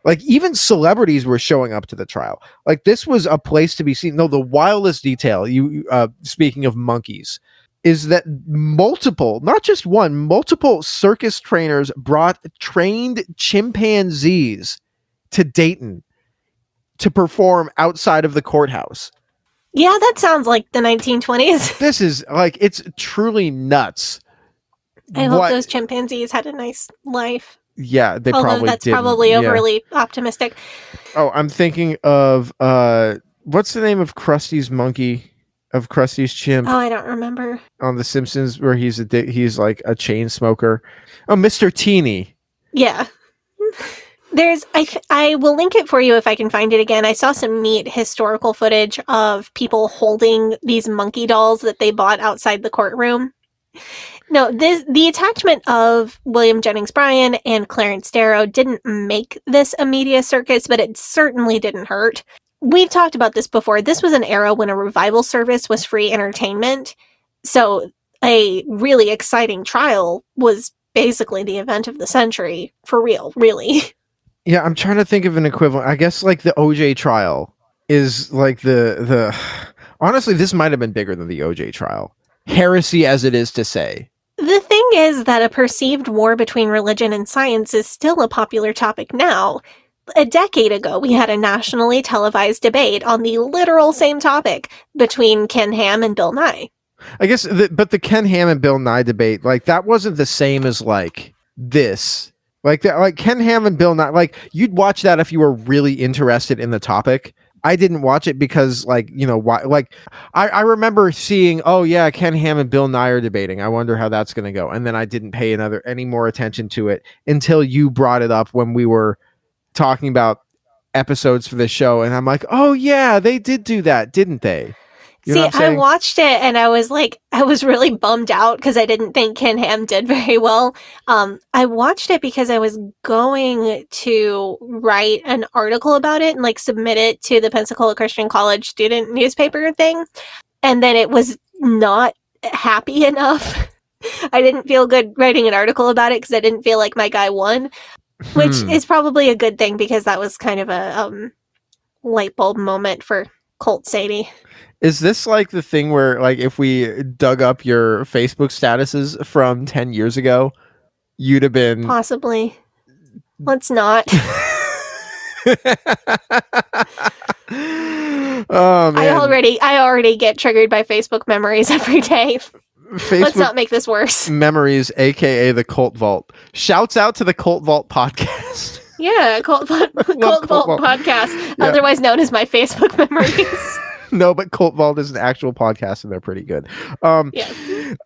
like even celebrities were showing up to the trial. Like this was a place to be seen. No the wildest detail you uh speaking of monkeys is that multiple not just one multiple circus trainers brought trained chimpanzees to dayton to perform outside of the courthouse Yeah, that sounds like the 1920s. this is like it's truly nuts I hope What- those chimpanzees had a nice life. yeah they Although probably that's didn't. probably Yeah. overly optimistic. Oh, I'm thinking of uh what's the name of Krusty's monkey of Krusty's chimp Oh, I don't remember. on The Simpsons where he's a di- he's like a chain smoker. Oh, Mr. Teeny. Yeah. There's I I will link it for you if I can find it again. I saw some neat historical footage of people holding these monkey dolls that they bought outside the courtroom. No, this the attachment of William Jennings Bryan and Clarence Darrow didn't make this a media circus, but it certainly didn't hurt. We've talked about this before. This was an era when a revival service was free entertainment. So a really exciting trial was basically the event of the century for real, really. Yeah, I'm trying to think of an equivalent. I guess like the OJ trial is like the the Honestly, this might have been bigger than the OJ trial. Heresy as it is to say. The thing is that a perceived war between religion and science is still a popular topic now. A decade ago, we had a nationally televised debate on the literal same topic between Ken Ham and Bill Nye. I guess, the, but the Ken Ham and Bill Nye debate, like that wasn't the same as like this. Like that, like Ken Ham and Bill Nye, like you'd watch that if you were really interested in the topic. I didn't watch it because, like, you know, why? Like, I, I remember seeing, oh yeah, Ken Ham and Bill Nye are debating. I wonder how that's going to go. And then I didn't pay another any more attention to it until you brought it up when we were talking about episodes for this show, and I'm like, oh yeah, they did do that, didn't they? You See, I watched it and I was like, I was really bummed out because I didn't think Ken Ham did very well. Um, I watched it because I was going to write an article about it and like submit it to the Pensacola Christian College student newspaper thing. And then it was not happy enough. I didn't feel good writing an article about it because I didn't feel like my guy won, which Hmm. is probably a good thing because that was kind of a um, light bulb moment for Colt Sadie. Is this like the thing where, like, if we dug up your Facebook statuses from 10 years ago, you'd have been. Possibly. Let's not. oh, man. I already I already get triggered by Facebook memories every day. Let's not make this worse. memories, aka the Cult Vault. Shouts out to the Cult Vault podcast. Yeah, Cult, Vault- Cult Cult Vault Vault. podcast, Yeah. otherwise known as my Facebook memories. no, but Cult Vault is an actual podcast, and they're pretty good. Um, yeah.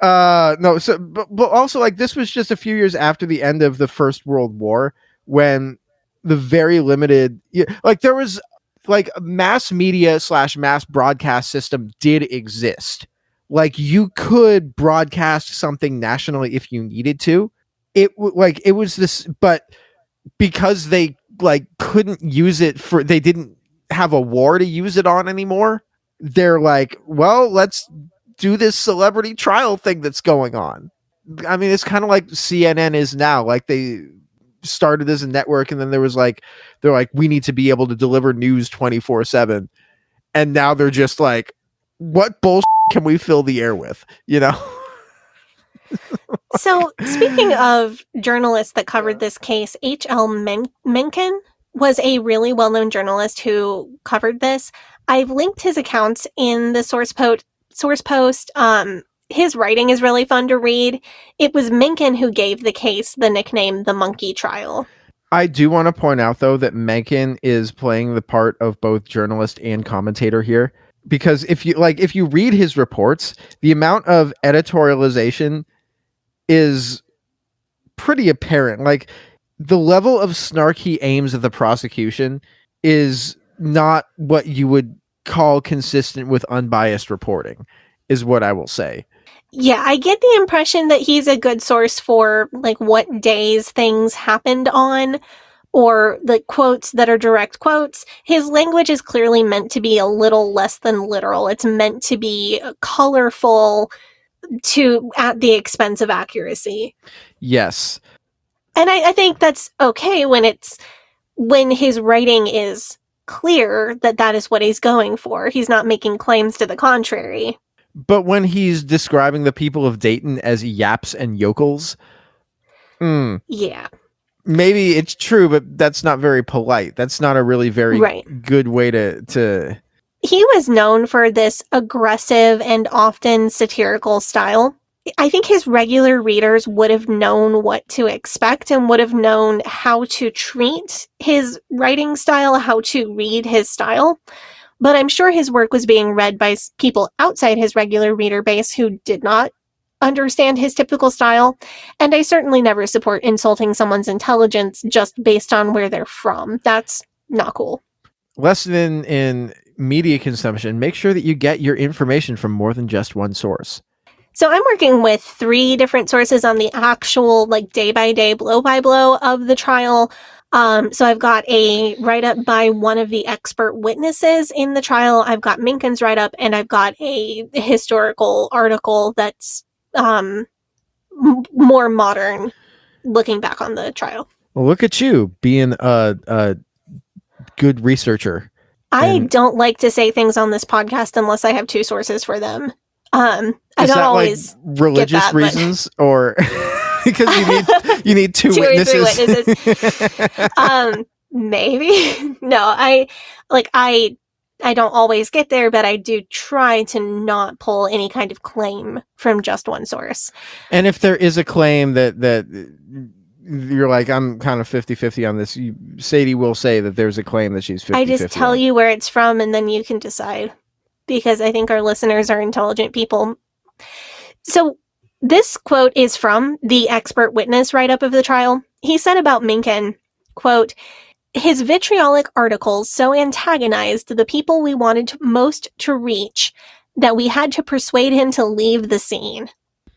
uh no so but, but also like this was just a few years after the end of the first world war when the very limited like there was like mass media slash mass broadcast system did exist like you could broadcast something nationally if you needed to it like it was this but because they like couldn't use it for they didn't have a war to use it on anymore they're like well let's do this celebrity trial thing that's going on. I mean, it's kind of like CNN is now. Like they started as a network, and then there was like they're like, we need to be able to deliver news twenty four seven, and now they're just like, what bullshit can we fill the air with? You know? So, speaking of journalists that covered this case, H.L. Men- Mencken was a really well known journalist who covered this. I've linked his accounts in the source post. Source post. Um, his writing is really fun to read. It was Mencken who gave the case the nickname the Monkey Trial. I do want to point out though that Mencken is playing the part of both journalist and commentator here because if you like if you read his reports, the amount of editorialization is pretty apparent. Like the level of snark he aims at the prosecution is not what you would call consistent with unbiased reporting is what I will say. Yeah, I get the impression that he's a good source for like what days things happened on or the quotes that are direct quotes. His language is clearly meant to be a little less than literal. It's meant to be colorful to at the expense of accuracy. Yes. And I, I think that's okay when it's when his writing is clear that that is what he's going for. He's not making claims to the contrary. But when he's describing the people of Dayton as yaps and yokels, hmm, Yeah. Maybe it's true, but that's not very polite. That's not a really very Right. good way to to. he was known for this aggressive and often satirical style. I think his regular readers would have known what to expect and would have known how to treat his writing style, how to read his style. But I'm sure his work was being read by people outside his regular reader base who did not understand his typical style. And I certainly never support insulting someone's intelligence just based on where they're from. That's not cool. Lesson in, in media consumption: make sure that you get your information from more than just one source. So I'm working with three different sources on the actual like day by day, blow by blow of the trial. Um, so I've got a write up by one of the expert witnesses in the trial. I've got Mencken's write up, and I've got a historical article that's um, m- more modern, looking back on the trial. Well, look at you being a, a good researcher. I And- don't like to say things on this podcast unless I have two sources for them. Um, I don't always like religious that, but- reasons or because you need you need two, Two or three witnesses. um maybe no i like i i don't always get there but i do try to not pull any kind of claim from just one source and if there is a claim that that uh, you're like I'm kind of 50-50 on this, you, Sadie will say that there's a claim that she's 50-50. i just tell on. you where it's from and then you can decide because i think our listeners are intelligent people so this quote is from the expert witness write-up of the trial he said about Mencken quote his vitriolic articles so antagonized the people we wanted most to reach that we had to persuade him to leave the scene.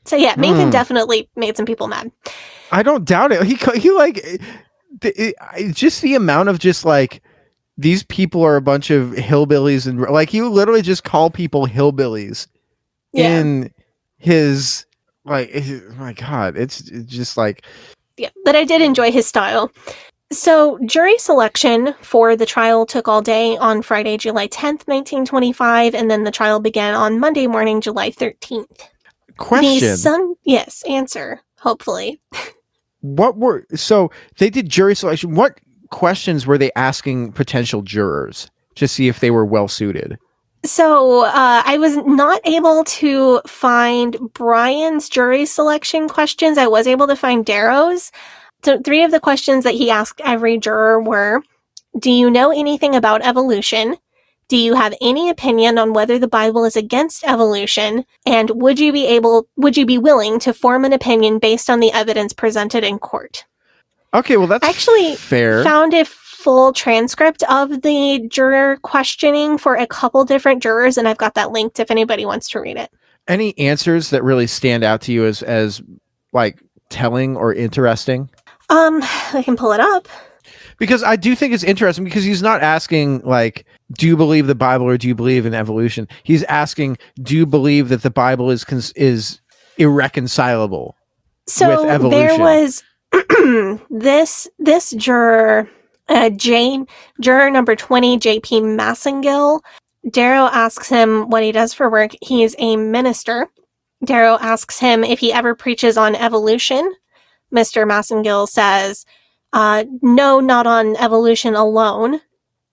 So yeah, Mencken Hmm. definitely made some people mad. I don't doubt it. He he like it, I- just the amount of just like these people are a bunch of hillbillies and like you literally just call people hillbillies Yeah. in his like eh, my god it's, it's just like Yeah, but I did enjoy his style. So, jury selection for the trial took all day on Friday, July 10th, 1925, and then the trial began on Monday morning, July 13th. The question sun, yes, answer, hopefully. what were so they did jury selection what questions were they asking potential jurors to see if they were well suited So uh, I was not able to find Bryan's jury selection questions. I was able to find Darrow's. So three of the questions that he asked every juror were Do you know anything about evolution? Do you have any opinion on whether the Bible is against evolution? And would you be able would you be willing to form an opinion based on the evidence presented in court? okay well that's Actually, fair found a full transcript of the juror questioning for a couple different jurors, and I've got that linked if anybody wants to read it. any answers that really stand out to you as as like telling or interesting Um, I can pull it up. because i do think it's interesting because he's not asking like do you believe the bible or do you believe in evolution he's asking do you believe that the bible is cons- is irreconcilable with evolution. So there was this this juror, uh, Jane, juror number twenty, J.P. Massengill. Darrow asks him what he does for work. He's a minister. Darrow asks him if he ever preaches on evolution. Mr. Massengill says, uh, "No, not on evolution alone."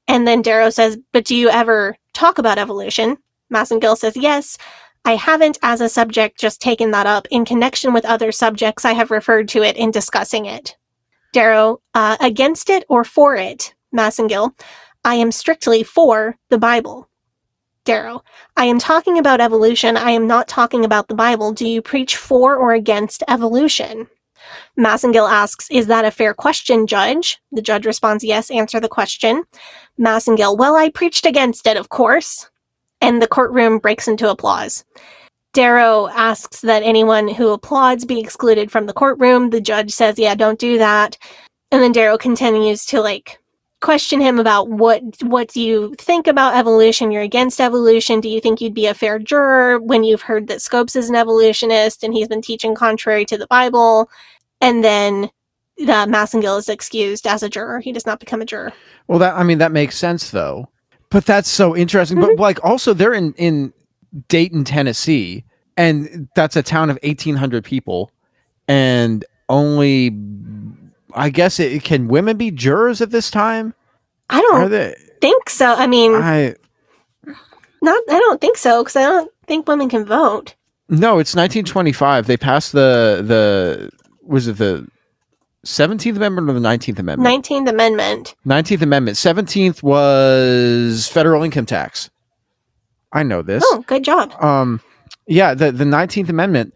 And then Darrow says, "But do you ever talk about evolution?" Massengill says, "Yes." I haven't, as a subject, just taken that up. In connection with other subjects, I have referred to it in discussing it. Darrow, uh, against it or for it? Massengill, I am strictly for the Bible. Darrow, I am talking about evolution. I am not talking about the Bible. Do you preach for or against evolution? Massengill asks, Is that a fair question, Judge? The judge responds, Yes, answer the question. Massengill, Well, I preached against it, of course and the courtroom breaks into applause. Darrow asks that anyone who applauds be excluded from the courtroom. The judge says, "Yeah, don't do that." And then Darrow continues to like question him about what what do you think about evolution? You're against evolution. Do you think you'd be a fair juror when you've heard that Scopes is an evolutionist and he's been teaching contrary to the Bible? And then the Massengill is excused as a juror. He does not become a juror. Well, that I mean that makes sense though. But that's so interesting. But mm-hmm. like also they're in in Dayton, Tennessee, and that's a town of eighteen hundred people, and only I guess it can women be jurors at this time? I don't they? think so. I mean, I Not, I don't think so because I don't think women can vote. no, it's nineteen twenty five. They passed the the was it the seventeenth amendment or the nineteenth amendment? Nineteenth Amendment. Nineteenth amendment. Seventeenth was federal income tax. I know this. Oh, good job. Um, yeah, the the Nineteenth Amendment.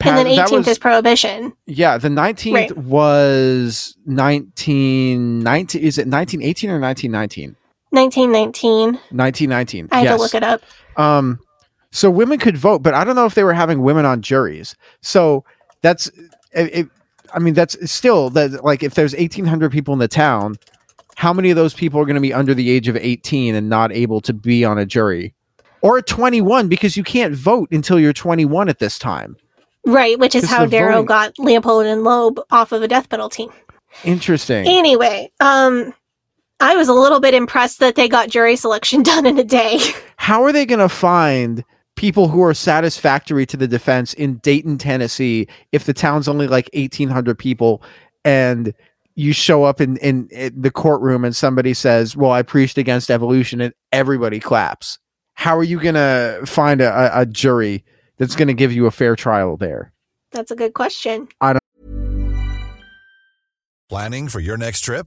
and then eighteenth was- is prohibition. yeah, the nineteenth Right. was nineteen nineteen. Is it nineteen eighteen or nineteen nineteen? Nineteen nineteen. Nineteen nineteen. I had yes. to look it up. Um, so women could vote, but I don't know if they were having women on juries. So that's it. it- I mean, that's still that like if there's eighteen hundred people in the town, how many of those people are going to be under the age of eighteen and not able to be on a jury, or twenty one because you can't vote until you're twenty one at this time. Right, which is how Darrow voting- got Leopold and Loeb off of a death penalty. Interesting. Anyway, um, I was a little bit impressed that they got jury selection done in a day. How are they going to find people who are satisfactory to the defense in Dayton, Tennessee, if the town's only like 1,800 people and you show up in, in, in the courtroom and somebody says, Well, I preached against evolution, and everybody claps? How are you going to find a, a, a jury that's going to give you a fair trial there? That's a good question. I don't. Planning for your next trip?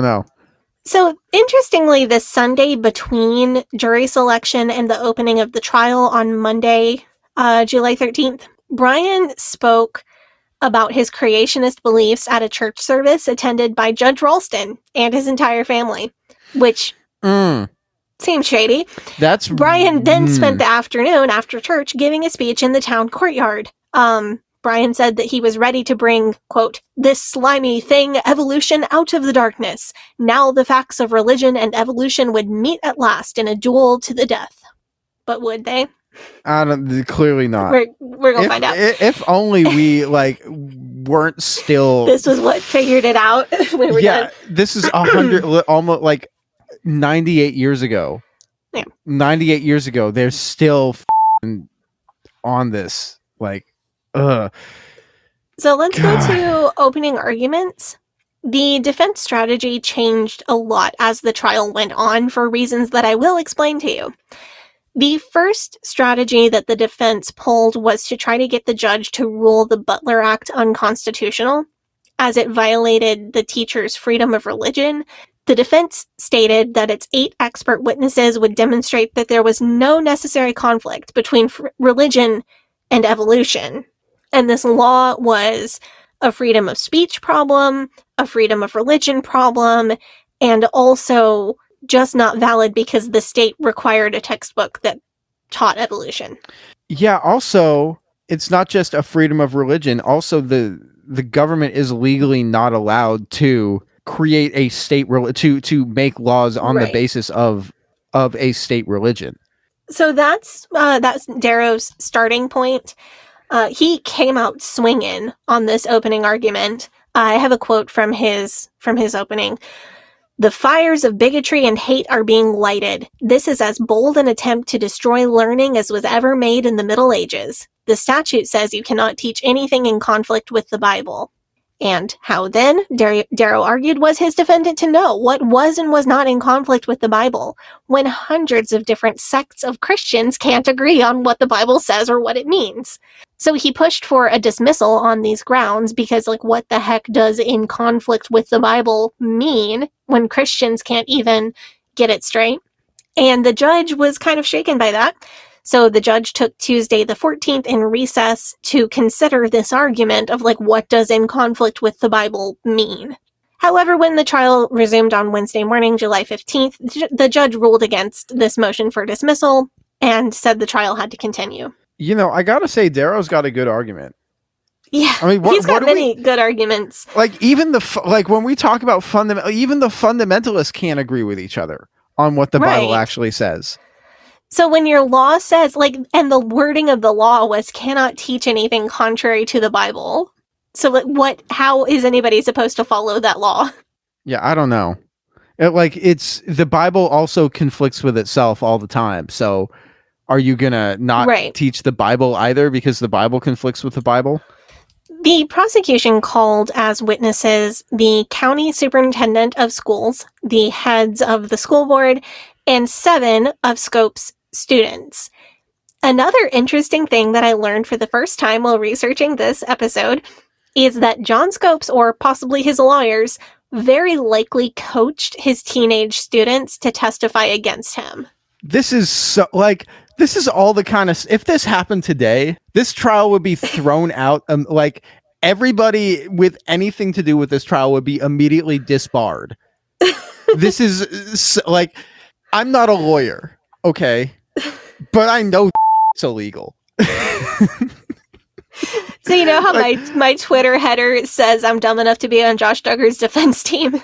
No. So, interestingly, this Sunday between jury selection and the opening of the trial on Monday, uh, July 13th, Bryan spoke about his creationist beliefs at a church service attended by Judge Raulston and his entire family, which Mm, seems shady. that's Bryan then mm. spent the afternoon after church giving a speech in the town courtyard. Um, Bryan said that he was ready to bring, quote, this slimy thing, evolution, out of the darkness. Now the facts of religion and evolution would meet at last in a duel to the death. But would they? I don't. Clearly not. We're, we're going to if, find out. If only we like weren't still. this was what figured it out. we were yeah, done. this is a hundred, almost like ninety-eight years ago. Yeah. Ninety-eight years ago, they're still on this. Like, ugh. So let's God. go to opening arguments. The defense strategy changed a lot as the trial went on for reasons that I will explain to you. The first strategy that the defense pulled was to try to get the judge to rule the Butler Act unconstitutional, as it violated the teacher's freedom of religion. The defense stated that its eight expert witnesses would demonstrate that there was no necessary conflict between f- religion and evolution. And this law was a freedom of speech problem, a freedom of religion problem, and also just not valid because the state required a textbook that taught evolution. Yeah. Also, it's not just a freedom of religion. Also, the the government is legally not allowed to create a state rel- to to make laws on the basis of of a state religion. So that's uh, that's Darrow's starting point. Uh, he came out swinging on this opening argument. I have a quote from his from his opening. The fires of bigotry and hate are being lighted. This is as bold an attempt to destroy learning as was ever made in the Middle Ages. The statute says you cannot teach anything in conflict with the Bible. And how then, Dar- Darrow argued, was his defendant to know what was and was not in conflict with the Bible when hundreds of different sects of Christians can't agree on what the Bible says or what it means? So he pushed for a dismissal on these grounds because, like, what the heck does in conflict with the Bible mean when Christians can't even get it straight? And the judge was kind of shaken by that. So the judge took Tuesday the 14th in recess to consider this argument of like what does in conflict with the Bible mean. However, when the trial resumed on Wednesday morning, July 15th, the judge ruled against this motion for dismissal and said the trial had to continue. You know, I gotta say, Darrow's got a good argument. Yeah, I mean, what- he's got do we- many good arguments. Like even the like when we talk about fundamental, even the fundamentalists can't agree with each other on what the Bible actually says. So when your law says like, and the wording of the law was cannot teach anything contrary to the Bible. So like, what? How is anybody supposed to follow that law? Yeah, I don't know. It, like it's the Bible also conflicts with itself all the time. So are you gonna not Right. teach the Bible either because the Bible conflicts with the Bible? The prosecution called as witnesses the county superintendent of schools, the heads of the school board, and seven of Scope's students. Another interesting thing that I learned for the first time while researching this episode is that John Scopes, or possibly his lawyers, very likely coached his teenage students to testify against him. This is so like this is all the kind of if this happened today, this trial would be thrown out. Um, like everybody with anything to do with this trial would be immediately disbarred. this is like I'm not a lawyer, okay, but I know it's illegal. So you know how my my Twitter header says I'm dumb enough to be on Josh Duggar's defense team.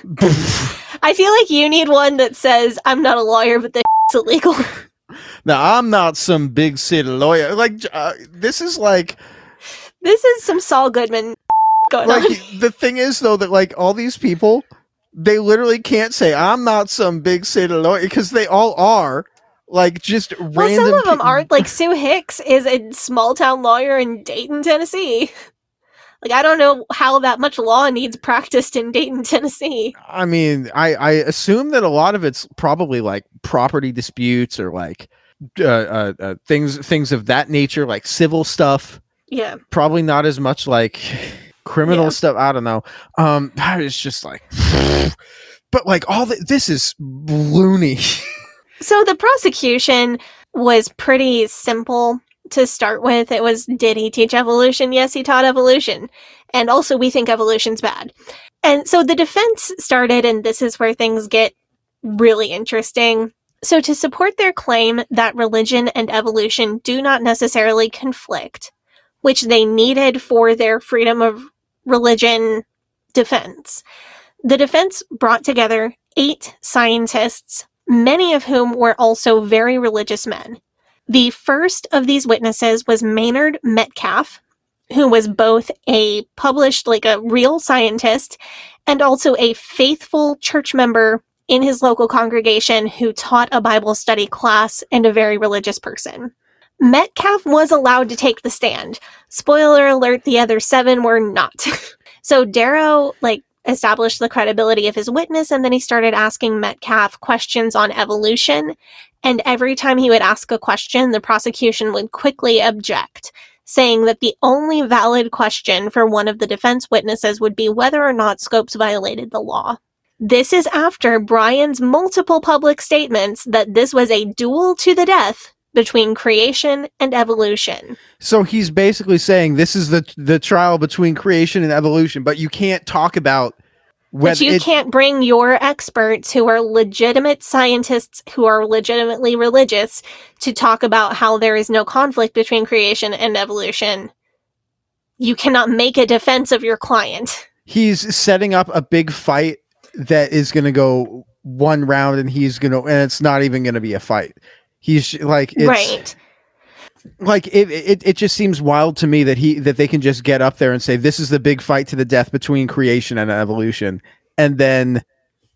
I feel like you need one that says I'm not a lawyer, but this is illegal. Now I'm not some big city lawyer. Like uh, this is like This is some Saul Goodman going like on. the thing is though that like all these people they literally can't say I'm not some big city lawyer because they all are like just Well, random. some of them aren't. Like Sue Hicks is a small town lawyer in Dayton, Tennessee. Like I don't know how that much law needs practiced in Dayton, Tennessee. I mean, I I assume that a lot of it's probably like property disputes or like uh, uh, uh, things things of that nature, like civil stuff. Yeah. Probably not as much like criminal Yeah. stuff. I don't know. Um, it's just like, but like all the, this is loony. So the prosecution was pretty simple to start with. It was did he teach evolution? Yes, he taught evolution. And also we think evolution's bad. And so the defense started and this is where things get really interesting. So to support their claim that religion and evolution do not necessarily conflict, which they needed for their freedom of religion defense, the defense brought together eight scientists, many of whom were also very religious men. The first of these witnesses was Maynard Metcalf, who was both a published, like a real scientist, and also a faithful church member in his local congregation who taught a Bible study class and a very religious person. Metcalf was allowed to take the stand. Spoiler alert, the other seven were not. so Darrow, like, established the credibility of his witness, and then he started asking Metcalf questions on evolution. And every time he would ask a question, the prosecution would quickly object, saying that the only valid question for one of the defense witnesses would be whether or not Scopes violated the law. This is after Bryan's multiple public statements that this was a duel to the death between creation and evolution. So he's basically saying this is the the trial between creation and evolution, but you can't talk about But you can't bring your experts who are legitimate scientists who are legitimately religious to talk about how there is no conflict between creation and evolution. You cannot make a defense of your client. he's setting up a big fight that is going to go one round and he's going to and it's not even going to be a fight he's like it's right. like it, it it just seems wild to me that he that they can just get up there and say this is the big fight to the death between creation and evolution and then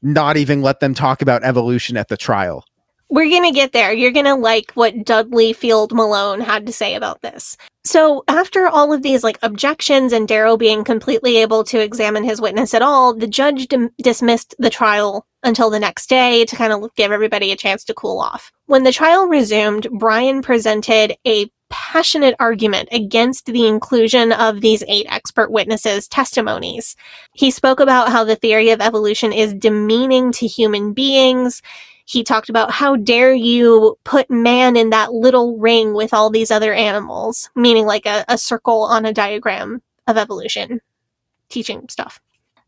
not even let them talk about evolution at the trial We're going to get there. You're going to like what Dudley Field Malone had to say about this. So, after all of these like objections and Darrow being completely able to examine his witness at all, the judge dim- dismissed the trial until the next day to kind of give everybody a chance to cool off. When the trial resumed, Bryan presented a passionate argument against the inclusion of these eight expert witnesses' testimonies. He spoke about how the theory of evolution is demeaning to human beings. He talked about how dare you put man in that little ring with all these other animals, meaning like a, a circle on a diagram of evolution, teaching stuff.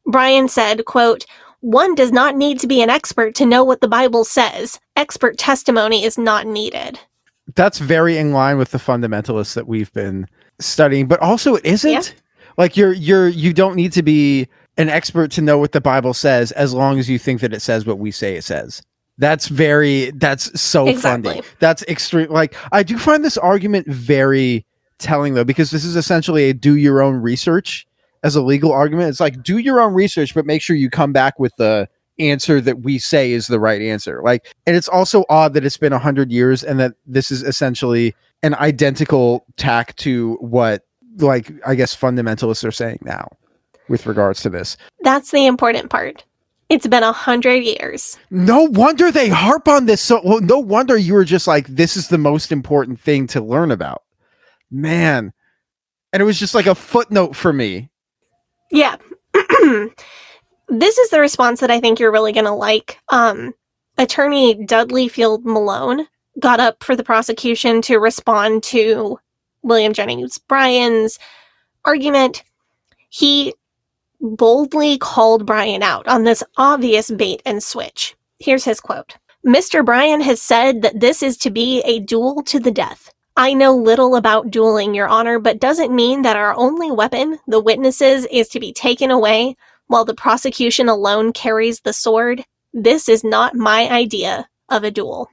Bryan said, quote, one does not need to be an expert to know what the Bible says. Expert testimony is not needed. that's very in line with the fundamentalists that we've been studying but also it isn't Like you're you're you don't need to be an expert to know what the Bible says as long as you think that it says what we say it says. That's very that's so Exactly. funny. That's extreme like I do find this argument very telling though because this is essentially a do your own research as a legal argument. It's like do your own research but make sure you come back with the answer that we say is the right answer. Like and it's also odd that it's been 100 years and that this is essentially an identical tack to what like I guess fundamentalists are saying now with regards to this. That's the important part. It's been a hundred years. No wonder they harp on this so well, no wonder you were just like this is the most important thing to learn about. Man. And it was just like a footnote for me. Yeah. this is the response that I think you're really going to like. Um, attorney Dudley Field Malone got up for the prosecution to respond to William Jennings Bryan's argument. He boldly called Bryan out on this obvious bait and switch. Here's his quote Mr. Bryan has said that this is to be a duel to the death. I know little about dueling, Your Honor, but doesn't mean that our only weapon, the witnesses, is to be taken away while the prosecution alone carries the sword? This is not my idea of a duel.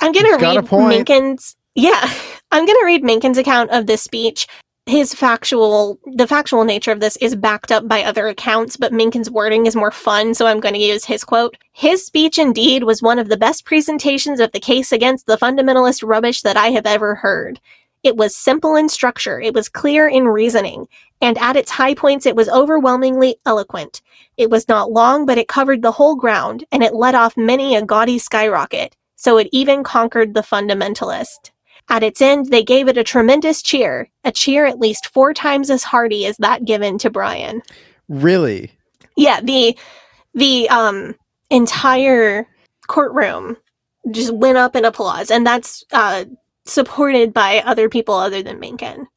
I'm going to read. Mencken's. Yeah, I'm going to read Mencken's account of this speech. His factual, the factual nature of this is backed up by other accounts, but Mencken's wording is more fun, so I'm going to use his quote. His speech indeed was one of the best presentations of the case against the fundamentalist rubbish that I have ever heard. It was simple in structure, it was clear in reasoning, and at its high points, it was overwhelmingly eloquent. It was not long, but it covered the whole ground, and it let off many a gaudy skyrocket, so it even conquered the fundamentalist. At its end, they gave it a tremendous cheer, a cheer at least four times as hearty as that given to Bryan. Really? Yeah, the the um entire courtroom just went up in applause, and that's uh supported by other people other than Mencken.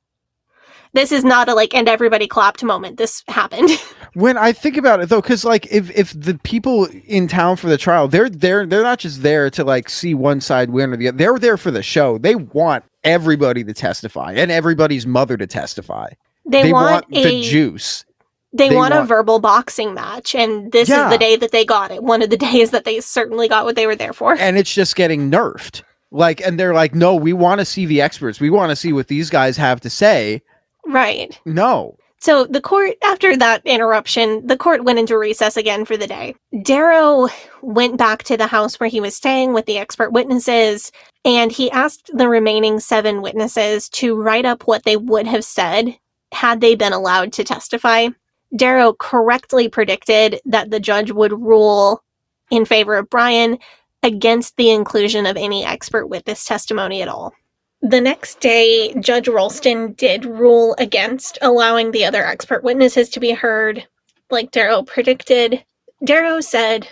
This is not a like and everybody clapped moment. This happened. When I think about it though, because like if if the people in town for the trial, they're there, they're not just there to like see one side win or the other. They're there for the show. They want everybody to testify and everybody's mother to testify. They want the a- juice. They, They want, a verbal boxing match, and this Yeah. is the day that they got it. One of the days that they certainly got what they were there for. and it's just getting nerfed. Like, and they're like, no, we want to see the experts. We want to see what these guys have to say. Right. No. So the court, after that interruption, the court went into recess again for the day. Darrow went back to the house where he was staying with the expert witnesses, and he asked the remaining seven witnesses to write up what they would have said had they been allowed to testify. Darrow correctly predicted that the judge would rule in favor of Bryan against the inclusion of any expert witness testimony at all. The next day, Judge Raulston did rule against allowing the other expert witnesses to be heard, like Darrow predicted. Darrow said,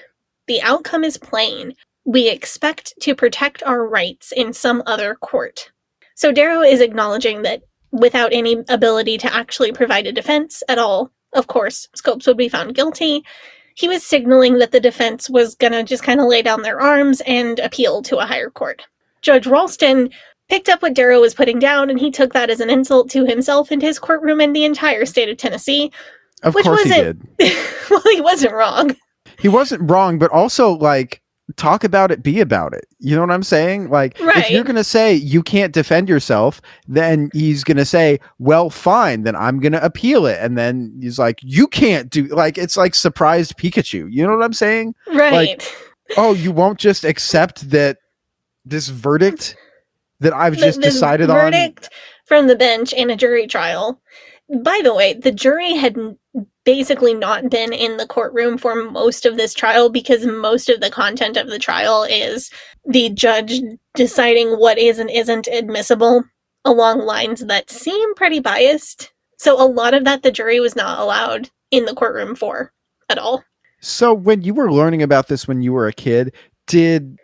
The outcome is plain. We expect to protect our rights in some other court. So Darrow is acknowledging that without any ability to actually provide a defense at all, of course, Scopes would be found guilty. He was signaling that the defense was going to just kind of lay down their arms and appeal to a higher court. Judge Raulston picked up what Darrow was putting down and he took that as an insult to himself and his courtroom and the entire state of Tennessee. Of Which course he wasn't- did. well, he wasn't wrong. He wasn't wrong, but also like talk about it, be about it. You know what I'm saying? Like if you're gonna say you can't defend yourself, then he's gonna say, Well, fine, then I'm gonna appeal it. And then he's like, You can't do like it's like surprised Pikachu. You know what I'm saying? Right. Like, oh, you won't just accept that this verdict that I've The- just this decided on verdict from the bench in a jury trial. By the way, the jury had basically not been in the courtroom for most of this trial because most of the content of the trial is the judge deciding what is and isn't admissible along lines that seem pretty biased. So a lot of that the jury was not allowed in the courtroom for at all. So when you were learning about this when you were a kid, did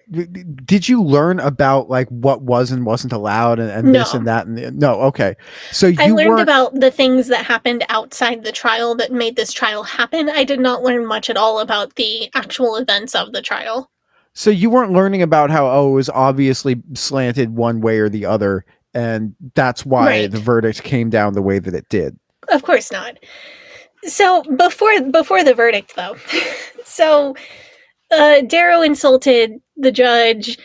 did you learn about like what was and wasn't allowed and, and this and that and the, no okay so you I learned weren't about the things that happened outside the trial that made this trial happen. I did not learn much at all about the actual events of the trial. so you weren't learning about how oh it was obviously slanted one way or the other and that's why Right. the verdict came down the way that it did of course not. So before before the verdict, though, so uh, Darrow insulted the judge.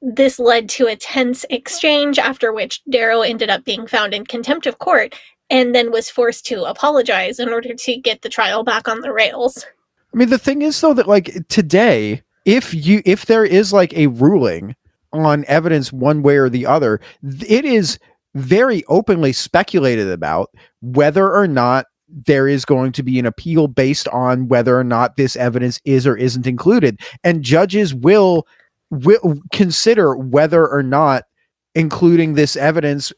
This led to a tense exchange, after which Darrow ended up being found in contempt of court and then was forced to apologize in order to get the trial back on the rails. I mean, the thing is though that like today, if you if there is like a ruling on evidence one way or the other, it is very openly speculated about whether or not there is going to be an appeal based on whether or not this evidence is or isn't included. And judges will will consider whether or not including this evidence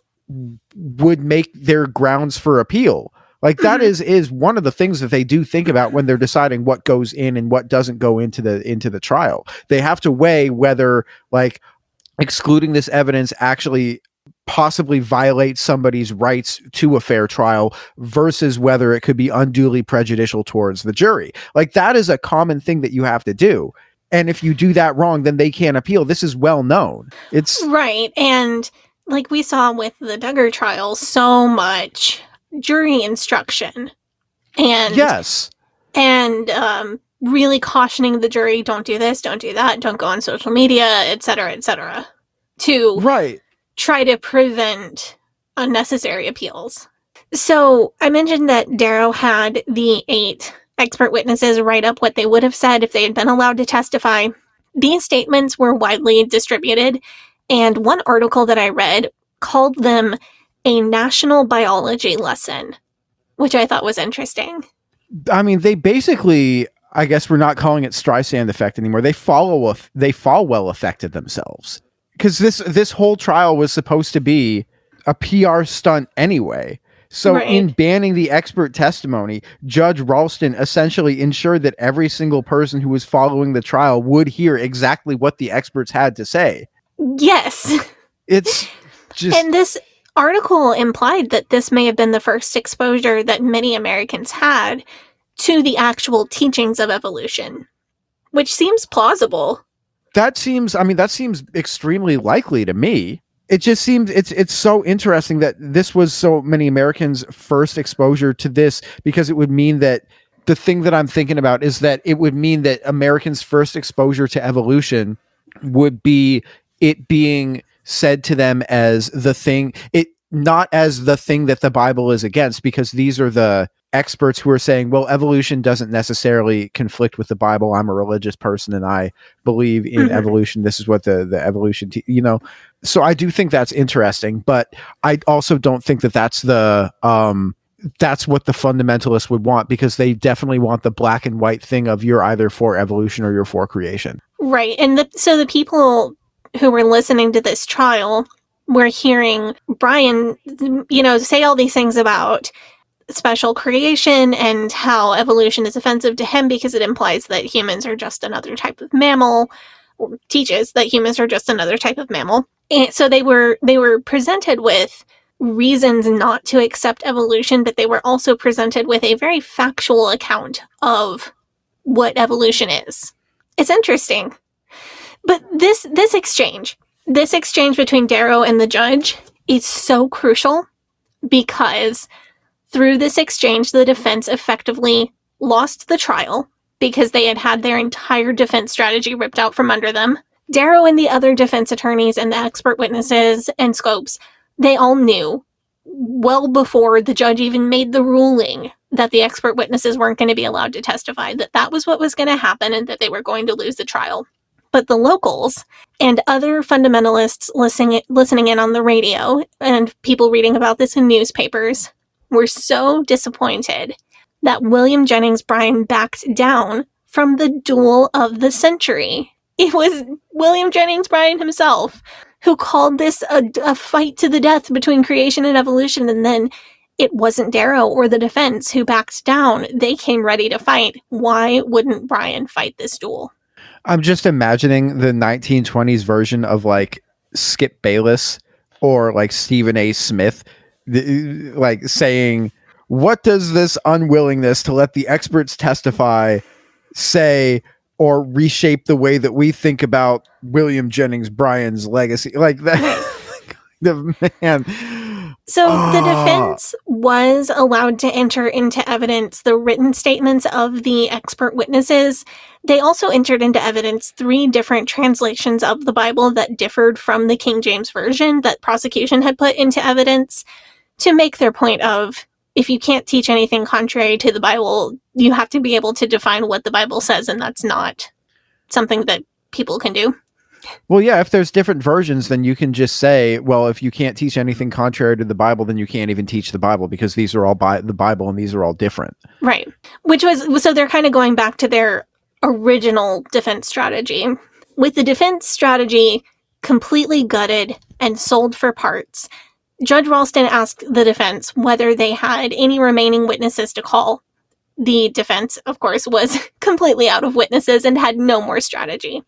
would make their grounds for appeal. Like that mm-hmm. is is one of the things that they do think about when they're deciding what goes in and what doesn't go into the into the trial. They have to weigh whether like excluding this evidence actually possibly violate somebody's rights to a fair trial versus whether it could be unduly prejudicial towards the jury. Like that is a common thing that you have to do. And if you do that wrong, then they can't appeal. This is well known. It's Right. And like we saw with the Duggar trial, so much jury instruction. And yes. and um really cautioning the jury don't do this, don't do that, don't go on social media, et cetera, et cetera. To right try to prevent unnecessary appeals. So I mentioned that Darrow had the eight expert witnesses write up what they would have said if they had been allowed to testify. These statements were widely distributed, and one article that I read called them a national biology lesson, which I thought was interesting. I mean, they basically I guess we're not calling it Streisand effect anymore. They follow they Falwell affected themselves because this this whole trial was supposed to be a PR stunt anyway. So Right. in banning the expert testimony, Judge Raulston essentially ensured that every single person who was following the trial would hear exactly what the experts had to say. Yes. It's just and this article implied that this may have been the first exposure that many Americans had to the actual teachings of evolution, which seems plausible. That seems I mean that seems extremely likely to me. It just seems it's it's so interesting that this was so many Americans' first exposure to this because it would mean that the thing that I'm thinking about is that it would mean that Americans' first exposure to evolution would be it being said to them as the thing it not as the thing that the Bible is against because these are the experts who are saying well evolution doesn't necessarily conflict with the Bible I'm a religious person and I believe in Mhm. evolution this is what the the evolution te- you know so I do think that's interesting but I also don't think that that's the um that's what the fundamentalists would want because they definitely want the black and white thing of you're either for evolution or you're for creation Right. And the, so the people who were listening to this trial were hearing Bryan, you know, say all these things about special creation and how evolution is offensive to him because it implies that humans are just another type of mammal or teaches that humans are just another type of mammal. And so they were they were presented with reasons not to accept evolution, but they were also presented with a very factual account of what evolution is. It's interesting. But this this exchange, this exchange between Darrow and the judge is so crucial because through this exchange the defense effectively lost the trial because they had had their entire defense strategy ripped out from under them. Darrow and the other defense attorneys and the expert witnesses and scopes, they all knew well before the judge even made the ruling that the expert witnesses weren't going to be allowed to testify, that that was what was going to happen and that they were going to lose the trial. But the locals and other fundamentalists listening, listening in on the radio and people reading about this in newspapers were so disappointed that William Jennings Bryan backed down from the duel of the century. It was William Jennings Bryan himself who called this a, a fight to the death between creation and evolution, and then it wasn't Darrow or the defense who backed down. They came ready to fight. Why wouldn't Bryan fight this duel? I'm just imagining the 1920s version of like Skip Bayless or like Stephen A. Smith, the, like saying, "What does this unwillingness to let the experts testify say or reshape the way that we think about William Jennings Bryan's legacy?" Like that. the man. So the Ah. defense was allowed to enter into evidence the written statements of the expert witnesses. They also entered into evidence three different translations of the Bible that differed from the King James Version that prosecution had put into evidence to make their point of if you can't teach anything contrary to the Bible, you have to be able to define what the Bible says, and that's not something that people can do. Well, yeah, if there's different versions, then you can just say, well, if you can't teach anything contrary to the Bible, then you can't even teach the Bible because these are all bi- the Bible and these are all different. Right. Which was so they're kind of going back to their original defense strategy. With the defense strategy completely gutted and sold for parts, Judge Raulston asked the defense whether they had any remaining witnesses to call. The defense, of course, was completely out of witnesses and had no more strategy.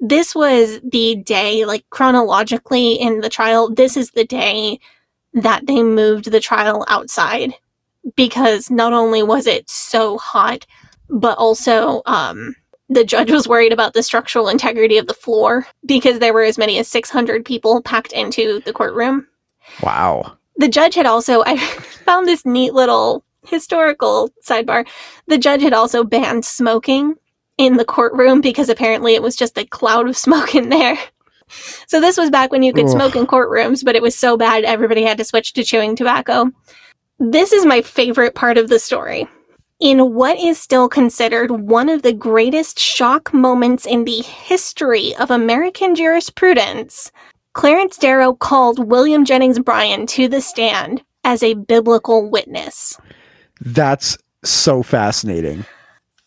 This was the day, like chronologically in the trial, this is the day that they moved the trial outside because not only was it so hot, but also um, the judge was worried about the structural integrity of the floor because there were as many as 600 people packed into the courtroom. Wow. The judge had also, I found this neat little historical sidebar. The judge had also banned smoking in the courtroom because apparently it was just a cloud of smoke in there. So this was back when you could Ugh. smoke in courtrooms, but it was so bad everybody had to switch to chewing tobacco. This is my favorite part of the story. In what is still considered one of the greatest shock moments in the history of American jurisprudence, Clarence Darrow called William Jennings Bryan to the stand as a biblical witness. That's so fascinating.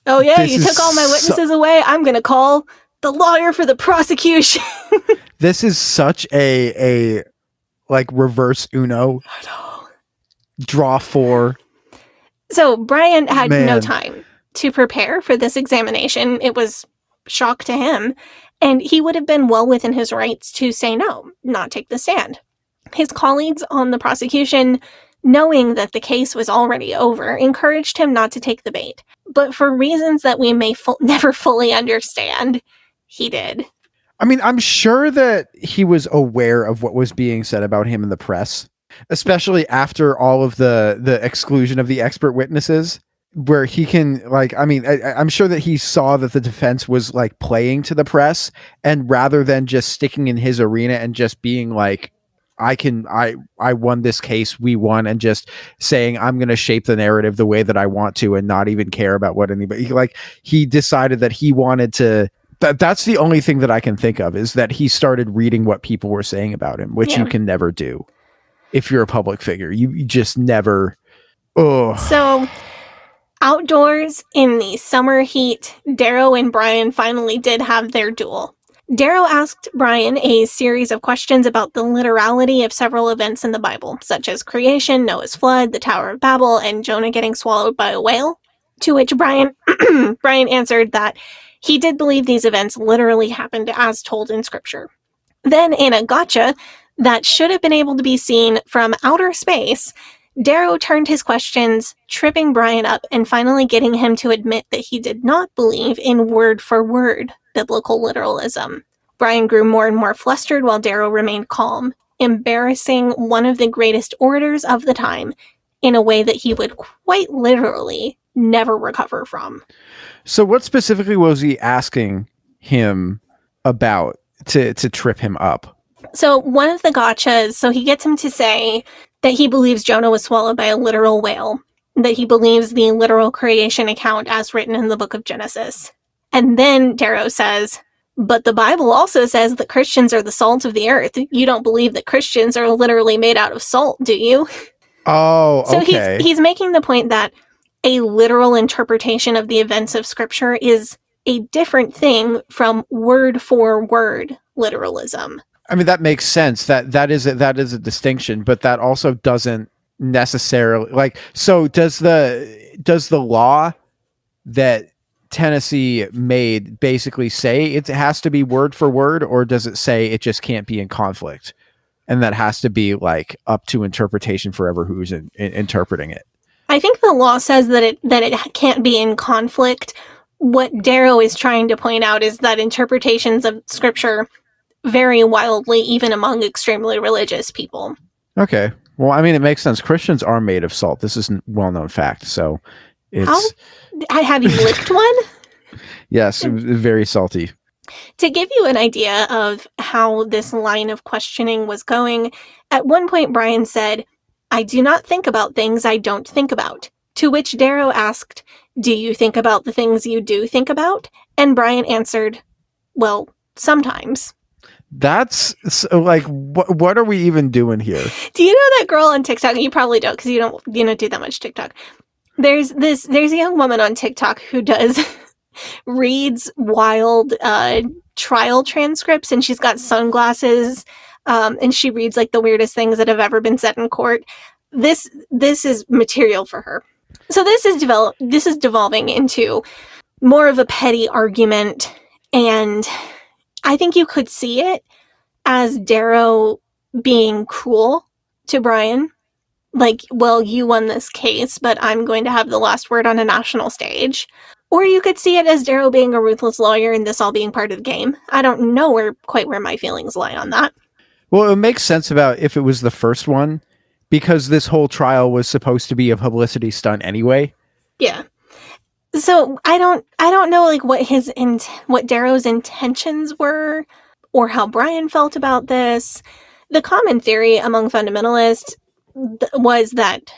Oh, yeah, This you took all my so- witnesses away. I'm going to call the lawyer for the prosecution. This is such a a like reverse Uno. Draw four. So Bryan had no time to prepare for this examination. It was shock to him, and he would have been well within his rights to say no, not take the stand. His colleagues on the prosecution, knowing that the case was already over, encouraged him not to take the bait. But for reasons that we may fu- never fully understand, he did. I mean, I'm sure that he was aware of what was being said about him in the press, especially after all of the the exclusion of the expert witnesses, where he can like, I mean, I, I'm sure that he saw that the defense was like playing to the press, and rather than just sticking in his arena and just being like, I can, I, I won this case, we won, and just saying I'm going to shape the narrative the way that I want to, and not even care about what anybody like. He decided that he wanted to that that's the only thing that I can think of is that he started reading what people were saying about him, which you can never do if you're a public figure. You, you just never. Oh, So, outdoors in the summer heat, Darrow and Bryan finally did have their duel. Darrow asked Bryan a series of questions about the literality of several events in the Bible, such as creation, Noah's flood, the Tower of Babel, and Jonah getting swallowed by a whale. To which Bryan Bryan answered that he did believe these events literally happened as told in scripture. Then in a gotcha that should have been able to be seen from outer space, Darrow turned his questions, tripping Bryan up and finally getting him to admit that he did not believe in word for word biblical literalism. Bryan grew more and more flustered while Darrow remained calm, embarrassing one of the greatest orators of the time in a way that he would quite literally never recover from. so what specifically was he asking him about to to trip him up? So one of the gotchas, so he gets him to say that he believes Jonah was swallowed by a literal whale, that he believes the literal creation account as written in the book of Genesis. And then Darrow says, but the Bible also says that Christians are the salt of the earth. You don't believe that Christians are literally made out of salt, do you? Oh, So okay. he's he's making the point that a literal interpretation of the events of scripture is a different thing from word for word literalism. I mean, that makes sense. That that is a, that is a distinction, but that also doesn't necessarily like. So does the does the law that Tennessee made basically say it has to be word for word, or does it say it just can't be in conflict, and that has to be like up to interpretation forever who's in, in- interpreting it? I think the law says that it that it can't be in conflict. What Darrow is trying to point out is that interpretations of scripture vary wildly even among extremely religious people. Okay, Well, I mean, it makes sense. Christians are made of salt. This is a well-known fact. So, it's How have you licked one? yes, very salty. To give you an idea of how this line of questioning was going, at one point Bryan said, I do not think about things I don't think about. To which Darrow asked, Do you think about the things you do think about? And Bryan answered, Well, sometimes. That's so, like what? What are we even doing here? Do you know that girl on TikTok? You probably don't because you don't you don't do that much TikTok. There's this there's a young woman on TikTok who does reads wild uh trial transcripts and she's got sunglasses um and she reads like the weirdest things that have ever been said in court. This this is material for her. So this is develop this is devolving into more of a petty argument and I think you could see it as Darrow being cruel to Bryan. Like, well, you won this case, but I'm going to have the last word on a national stage. Or you could see it as Darrow being a ruthless lawyer and this all being part of the game. I don't know where quite where my feelings lie on that. Well, it makes sense about if it was the first one because this whole trial was supposed to be a publicity stunt anyway. Yeah. So I don't I don't know like what his in what Darrow's intentions were or how Bryan felt about this. The common theory among fundamentalists th- was that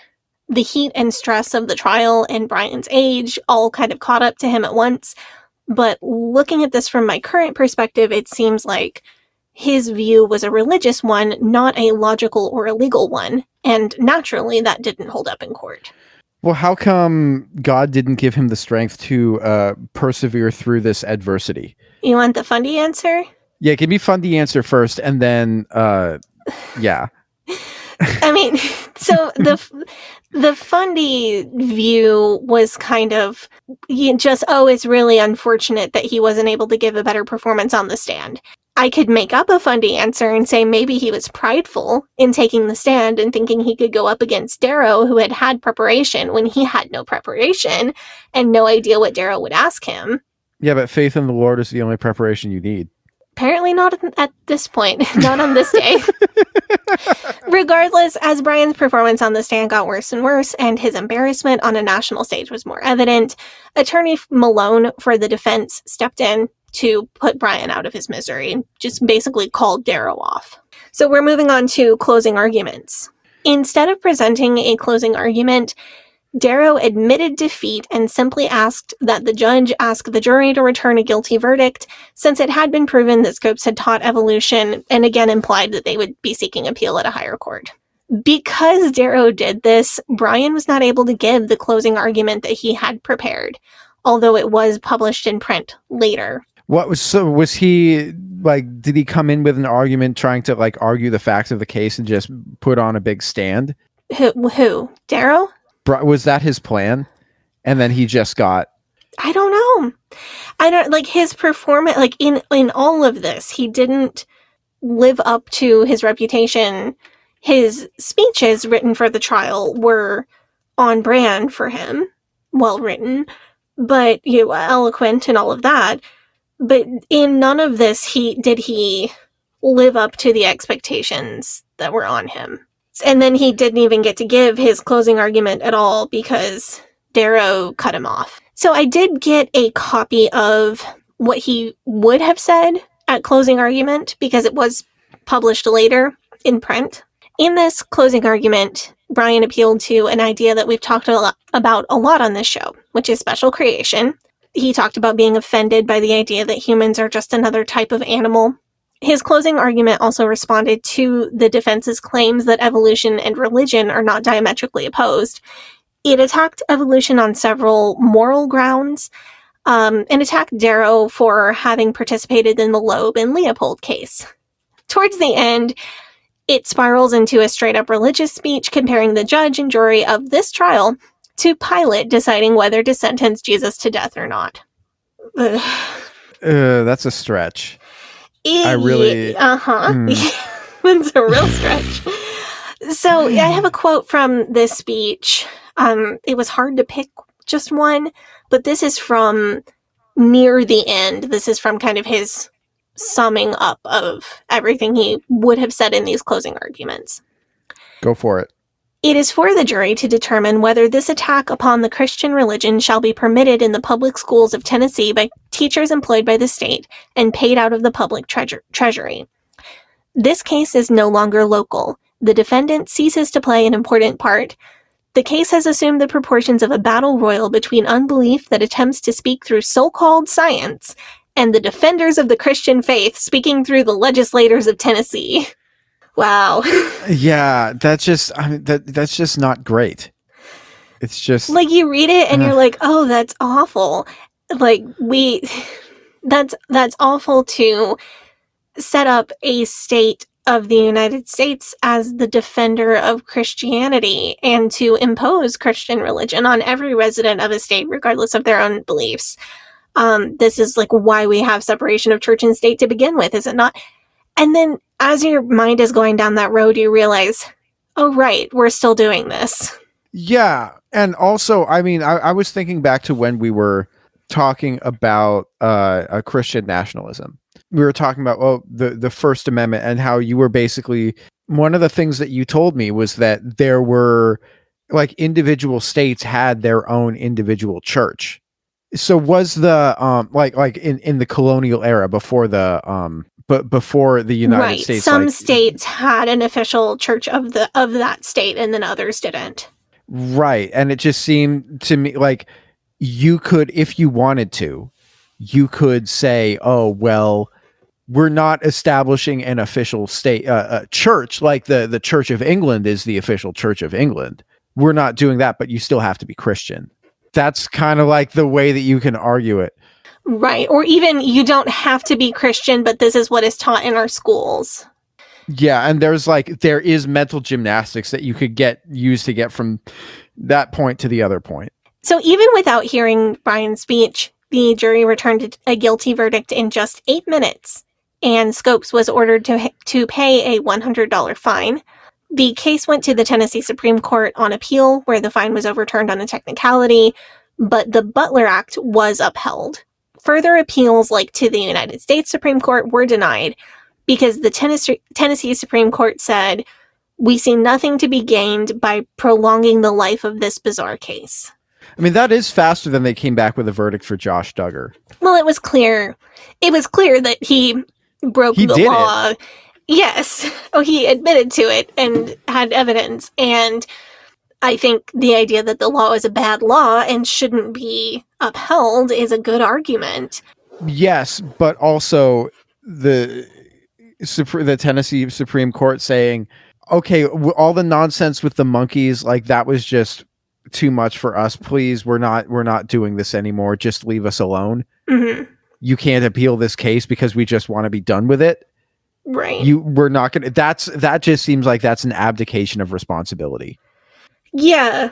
the heat and stress of the trial and Bryan's age all kind of caught up to him at once. But looking at this from my current perspective, it seems like his view was a religious one, not a logical or a legal one. And naturally, that didn't hold up in court. Well, how come God didn't give him the strength to uh, persevere through this adversity? You want the fundy answer? Yeah, give me fun the answer first, and then, uh, yeah. I mean, so the the fundy view was kind of just oh, it's really unfortunate that he wasn't able to give a better performance on the stand. I could make up a fundy answer and say maybe he was prideful in taking the stand and thinking he could go up against Darrow, who had had preparation when he had no preparation and no idea what Darrow would ask him. Yeah, but faith in the Lord is the only preparation you need. Apparently, not at this point, not on this day. Regardless, as Bryan's performance on the stand got worse and worse, and his embarrassment on a national stage was more evident, attorney Malone for the defense stepped in to put Bryan out of his misery, just basically called Darrow off. So we're moving on to closing arguments. Instead of presenting a closing argument, Darrow admitted defeat and simply asked that the judge ask the jury to return a guilty verdict, since it had been proven that Scopes had taught evolution, and again implied that they would be seeking appeal at a higher court. Because Darrow did this, Bryan was not able to give the closing argument that he had prepared, although it was published in print later. What was so? Was he like? Did he come in with an argument trying to like argue the facts of the case and just put on a big stand? Who? Who? Darrow? Was that his plan? And then he just got I don't know. I don't like his performance. Like in in all of this, he didn't live up to his reputation. His speeches written for the trial were on brand for him, well written, but you know, eloquent and all of that. But in none of this, he did he live up to the expectations that were on him. And then he didn't even get to give his closing argument at all because Darrow cut him off. So I did get a copy of what he would have said at closing argument because it was published later in print. In this closing argument, Bryan appealed to an idea that we've talked a lot about a lot on this show, which is special creation. He talked about being offended by the idea that humans are just another type of animal his closing argument also responded to the defense's claims that evolution and religion are not diametrically opposed. It attacked evolution on several moral grounds um, and attacked Darrow for having participated in the Loeb and Leopold case. Towards the end, it spirals into a straight up religious speech comparing the judge and jury of this trial to Pilate deciding whether to sentence Jesus to death or not. Ugh. uh, that's a stretch. I really- Uh huh. Hmm. it's a real stretch. So yeah, I have a quote from this speech. Um, it was hard to pick just one, but this is from near the end. This is from kind of his summing up of everything he would have said in these closing arguments. Go for it. It is for the jury to determine whether this attack upon the Christian religion shall be permitted in the public schools of Tennessee by teachers employed by the state and paid out of the public treasure- treasury. This case is no longer local. The defendant ceases to play an important part. The case has assumed the proportions of a battle royal between unbelief that attempts to speak through so called science and the defenders of the Christian faith speaking through the legislators of Tennessee. Wow. Yeah, that's just I mean that that's just not great. It's just like you read it and Uh. you're like, "Oh, that's awful." Like we that's that's awful to set up a state of the United States as the defender of Christianity and to impose Christian religion on every resident of a state regardless of their own beliefs. Um, this is like why we have separation of church and state to begin with, is it not? And then as your mind is going down that road, you realize, oh, right, we're still doing this. Yeah, and also, I mean, I, I was thinking back to when we were talking about uh, a Christian nationalism. We were talking about well, the the First Amendment and how you were basically one of the things that you told me was that there were like individual states had their own individual church. So was the um like like in in the colonial era before the um but before the United right. States Some like, states had an official church of the of that state, and then others didn't. Right. And it just seemed to me like you could, if you wanted to, you could say, oh, well, we're not establishing an official state uh, uh, church like the, the Church of England is the official Church of England. We're not doing that, but you still have to be Christian. That's kind of like the way that you can argue it. Right. Or even you don't have to be Christian, but this is what is taught in our schools. Yeah, and there's like there is mental gymnastics that you could get used to get from that point to the other point. So even without hearing Bryan's speech, the jury returned a guilty verdict in just eight minutes, and Scopes was ordered to to pay a $100 fine. The case went to the Tennessee Supreme Court on appeal, where the fine was overturned on a technicality, but the Butler Act was upheld. Further appeals, like to the United States Supreme Court, were denied because the Tennessee, Tennessee Supreme Court said, We see nothing to be gained by prolonging the life of this bizarre case. I mean, that is faster than they came back with a verdict for Josh Duggar. Well, it was clear. It was clear that he broke He the did it. law. Yes. Oh, he admitted to it and had evidence. And I think the idea that the law is a bad law and shouldn't be upheld is a good argument. Yes, but also the the Tennessee Supreme Court saying, "Okay, all the nonsense with the monkeys, like that was just too much for us. Please, we're not we're not doing this anymore. Just leave us alone. hmm You can't appeal this case because we just want to be done with it. Right. You we're not going to That's that just seems like that's an abdication of responsibility. Yeah.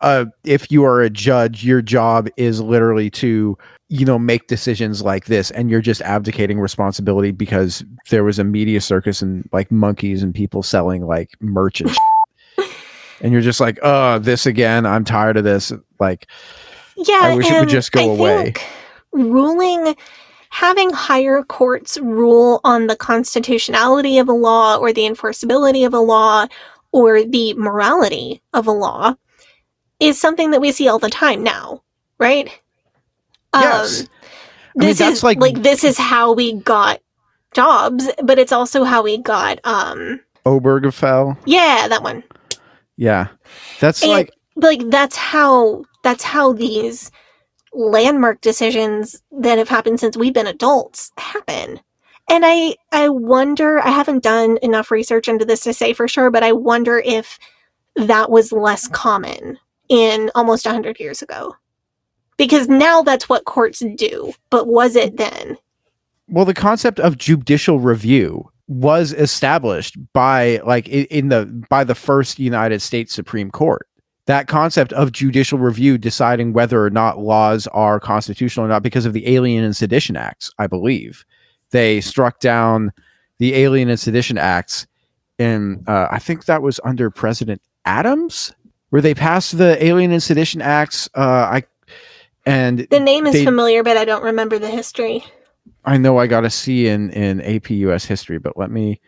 uh, if you are a judge, your job is literally to, you know, make decisions like this, and you're just abdicating responsibility because there was a media circus and like monkeys and people selling like merch and, and you're just like, oh, this again. I'm tired of this. Like, Yeah. I wish it would just go I away. think ruling, having higher courts rule on the constitutionality of a law or the enforceability of a law or the morality of a law is something that we see all the time now, right? Yes. Um, mean, this that's is like- like this is how we got Dobbs, but it's also how we got um Obergefell. yeah, that one. Yeah, that's And, like like that's how that's how these landmark decisions that have happened since we've been adults happen. And I I wonder I haven't done enough research into this to say for sure, but I wonder if that was less common in almost 100 years ago. Because now that's what courts do, but was it then? well the concept of judicial review was established by like in the by the first united states supreme court that concept of judicial review deciding whether or not laws are constitutional or not because of the alien and sedition acts i believe they struck down the alien and sedition acts and uh, i think that was under president adams where they passed the alien and sedition acts uh, i and The name is they- familiar, but I don't remember the history. I know I got a C in in AP US history, but let me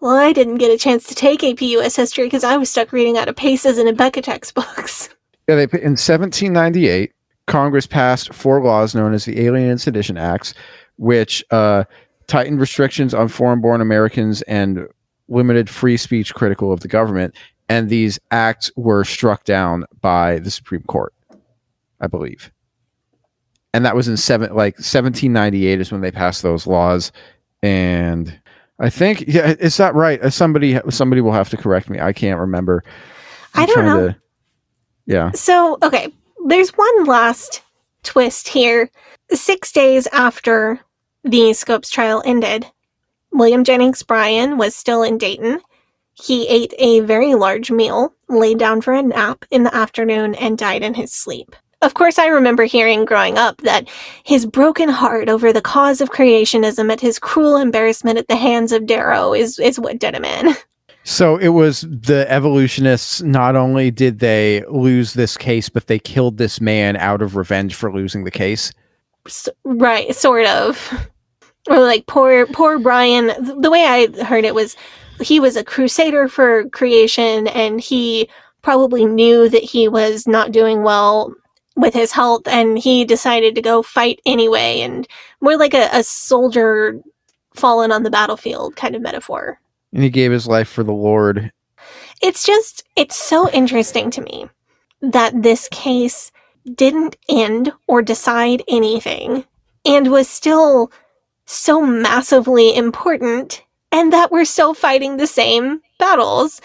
Well, I didn't get a chance to take AP US history because I was stuck reading out of Pace's and Abeka textbooks. Yeah, they in 1798, Congress passed four laws known as the Alien and Sedition Acts, which uh, tightened restrictions on foreign-born Americans and limited free speech critical of the government. And these acts were struck down by the Supreme Court, I believe. And that was in seven, like 1798 is when they passed those laws. And I think, yeah, is that right? Uh, Somebody, somebody will have to correct me. I can't remember. I don't know. to- yeah. So, okay, there's one last twist here. Six days after the Scopes trial ended, William Jennings Bryan was still in Dayton. He ate a very large meal, laid down for a nap in the afternoon, and died in his sleep. Of course, I remember hearing growing up that his broken heart over the cause of creationism and his cruel embarrassment at the hands of Darrow is, is what did him in. So it was the evolutionists. Not only did they lose this case, but they killed this man out of revenge for losing the case. Right, sort of. Or like poor poor Bryan. The way I heard it was he was a crusader for creation and he probably knew that he was not doing well with his health and he decided to go fight anyway and more like a, a soldier fallen on the battlefield kind of metaphor. And he gave his life for the Lord. It's just, it's so interesting to me that this case didn't end or decide anything and was still so massively important and that we're still fighting the same battles.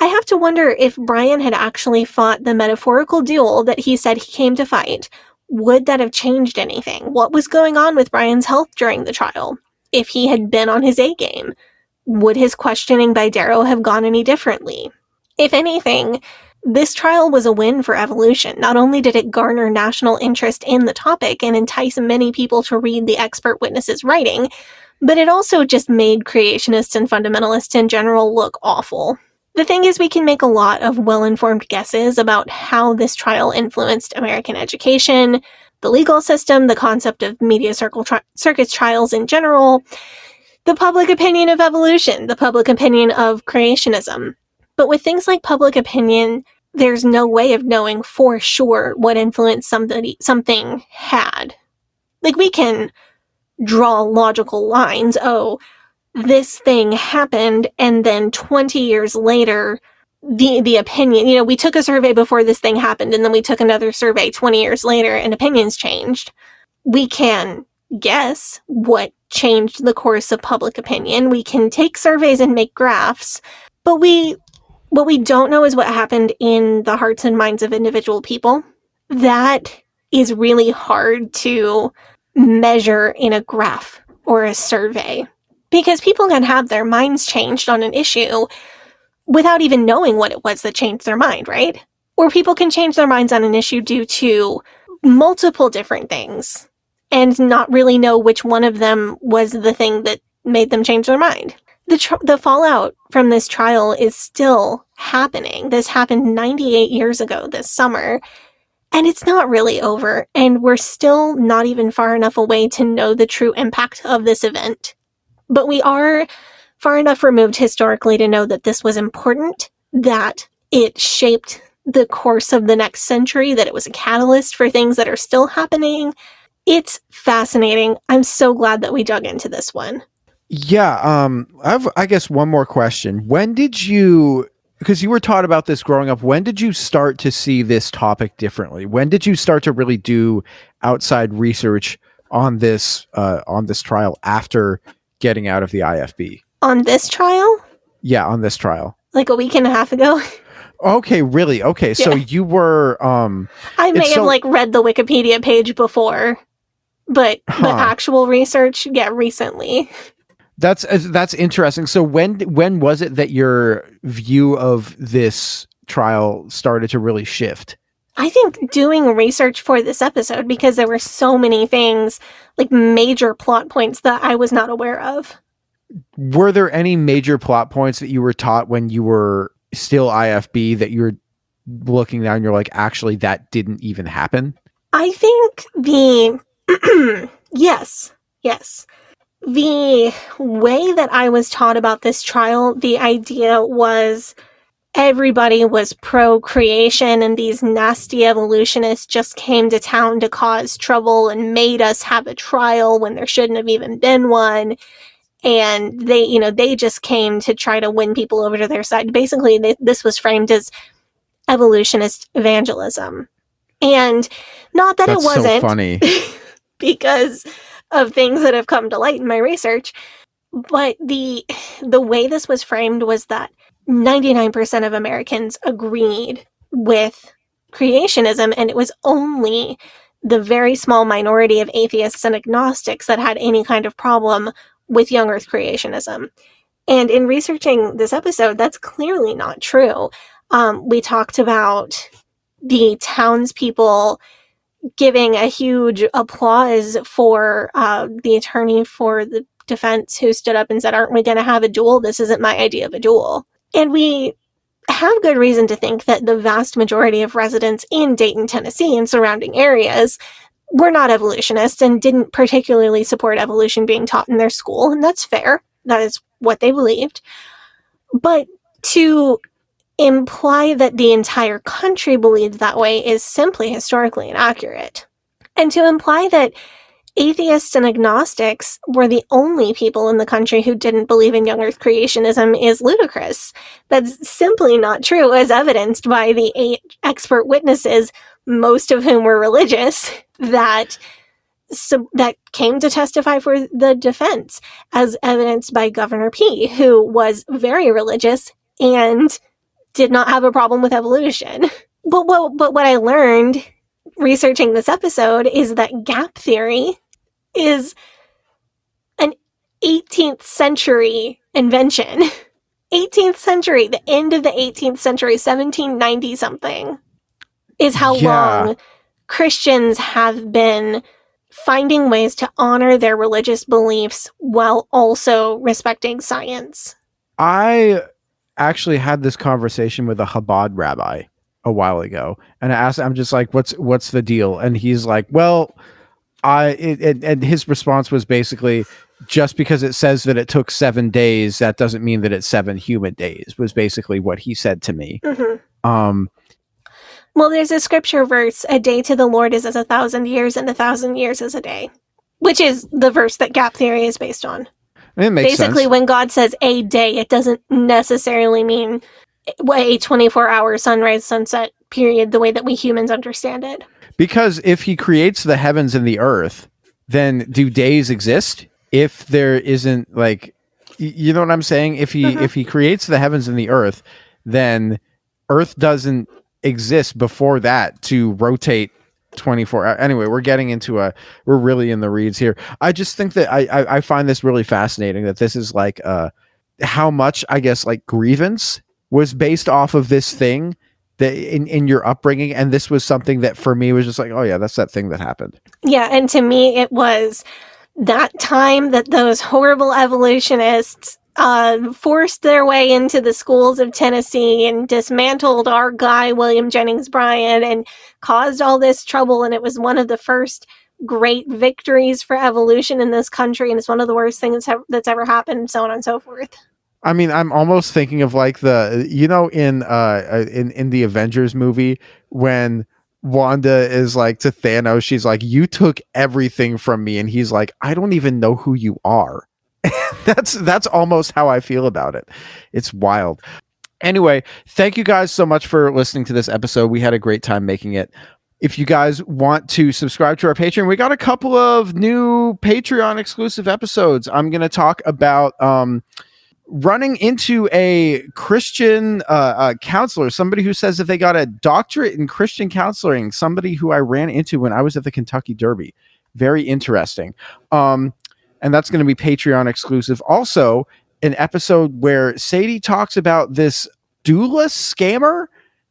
I have to wonder if Bryan had actually fought the metaphorical duel that he said he came to fight. Would that have changed anything? What was going on with Bryan's health during the trial? If he had been on his A game, would his questioning by Darrow have gone any differently? If anything, this trial was a win for evolution. Not only did it garner national interest in the topic and entice many people to read the expert witnesses' writing, but it also just made creationists and fundamentalists in general look awful. The thing is, we can make a lot of well informed guesses about how this trial influenced American education, the legal system, the concept of media circle tri- trials in general, the public opinion of evolution, the public opinion of creationism. But with things like public opinion, there's no way of knowing for sure what influence somebody something had. Like we can draw logical lines. Oh, this thing happened and then 20 years later the the opinion, you know, we took a survey before this thing happened and then we took another survey 20 years later and opinions changed. We can guess what changed the course of public opinion. We can take surveys and make graphs, but we what we don't know is what happened in the hearts and minds of individual people. That is really hard to measure in a graph or a survey because people can have their minds changed on an issue without even knowing what it was that changed their mind, right? Or people can change their minds on an issue due to multiple different things and not really know which one of them was the thing that made them change their mind. The, tr- the fallout from this trial is still happening. This happened 98 years ago this summer, and it's not really over, and we're still not even far enough away to know the true impact of this event. But we are far enough removed historically to know that this was important, that it shaped the course of the next century, that it was a catalyst for things that are still happening. It's fascinating. I'm so glad that we dug into this one. Yeah. Um. I've. I guess one more question. When did you? Because you were taught about this growing up. When did you start to see this topic differently? When did you start to really do outside research on this uh, on this trial after getting out of the IFB? On this trial, Yeah, on this trial. like a week and a half ago, Okay, really? Okay, so Yeah. you were um I may have so- like read the Wikipedia page before, but Huh. but actual research, yeah, recently. That's uh, that's interesting. So when when was it that your view of this trial started to really shift? I think doing research for this episode because there were so many things, like major plot points that I was not aware of. Were there any major plot points that you were taught when you were still IFB that you're looking down and you're like, actually, that didn't even happen? I think the yes, yes. The way that I was taught about this trial, the idea was everybody was pro creation and these nasty evolutionists just came to town to cause trouble and made us have a trial when there shouldn't have even been one. And they you know they just came to try to win people over to their side. Basically they, this was framed as evolutionist evangelism. And not that That's it wasn't so funny. because of things that have come to light in my research but the the way this was framed was that 99% of Americans agreed with creationism and it was only the very small minority of atheists and agnostics that had any kind of problem with young earth creationism. And in researching this episode, that's clearly not true. Um, we talked about the townspeople giving a huge applause for uh, the attorney for the defense who stood up and said, Aren't we going to have a duel? This isn't my idea of a duel. And we have good reason to think that the vast majority of residents in Dayton, Tennessee, and surrounding areas were not evolutionists and didn't particularly support evolution being taught in their school. And that's fair. That is what they believed. But to imply that the entire country believed that way is simply historically inaccurate. And to imply that atheists and agnostics were the only people in the country who didn't believe in young earth creationism is ludicrous. That's simply not true, as evidenced by the eight expert witnesses, most of whom were religious, that so that came to testify for the defense, as evidenced by Governor Peay, who was very religious and did not have a problem with evolution. But what, but what I learned researching this episode is that gap theory is an 18th century invention. 18th century, the end of the 18th century, 1790 something, is how Yeah. long Christians have been finding ways to honor their religious beliefs while also respecting science. I actually had this conversation with a Chabad rabbi a while ago, and I asked, I'm just like, "What's what's the deal?" And he's like, "Well, I," it, it, and his response was basically, "Just because it says that it took seven days, that doesn't mean that it's seven human days." Was basically what he said to me. Mhm. Um, Well, there's a scripture verse a day to the Lord is as a thousand years, and a thousand years is a day, which is the verse that gap theory is based on. It makes Basically, sense. when God says a day, it doesn't necessarily mean a 24 hour sunrise sunset period the way that we humans understand it. Because if he creates the heavens and the earth, then do days exist? If there isn't like you know what I'm saying? If he Mhm. if he creates the heavens and the earth, then earth doesn't exist before that to rotate 24 hou- anyway we're getting into a we're really in the reads here. I just think that i i, I find this really fascinating that this is like uh how much i guess like grievance was based off of this thing that in in your upbringing and this was something that for me was just like oh yeah that's that thing that happened. Yeah, and to me, it was that time that those horrible evolutionists uh, forced their way into the schools of Tennessee and dismantled our guy, William Jennings Bryan, and caused all this trouble. And it was one of the first great victories for evolution in this country. And it's one of the worst things that's ever, that's ever happened, so on and so forth. I mean, I'm almost thinking of like the you know in uh uh, in in the Avengers movie when Wanda is like to Thanos, she's like, "You took everything from me," and he's like, "I don't even know who you are." that's that's almost how I feel about it. It's wild. Anyway, thank you guys so much for listening to this episode. We had a great time making it. If you guys want to subscribe to our Patreon, we got a couple of new Patreon exclusive episodes. I'm going to talk about um running into a Christian uh, uh, counselor, somebody who says that they got a doctorate in Christian counseling, somebody who I ran into when I was at the Kentucky Derby. Very interesting. Um, and that's going to be Patreon exclusive. Also, an episode where Sadie talks about this doula scammer,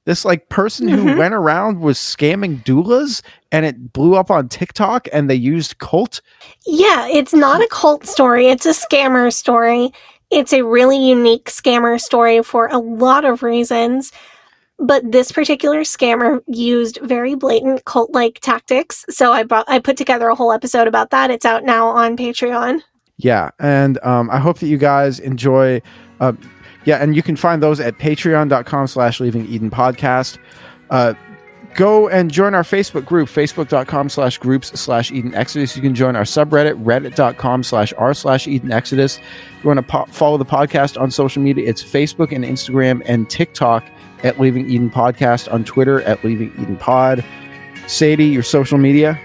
this like person who Mhm. went around was scamming doulas, and it blew up on TikTok, and they used cult. Yeah, it's not a cult story, it's a scammer story. It's a really unique scammer story for a lot of reasons. But this particular scammer used very blatant cult like tactics. So I brought I put together a whole episode about that. It's out now on Patreon. yeah, and um, I hope that you guys enjoy. Uh, yeah, and you can find those at patreon.com slash leaving Eden podcast. Uh, go and join our Facebook group, facebook.com slash groups slash Eden Exodus. You can join our subreddit, reddit.com slash r slash Eden Exodus. If you want to po- follow the podcast on social media, it's Facebook and Instagram and TikTok at Leaving Eden Podcast, on Twitter at Leaving Eden Pod. Sadie, your social media?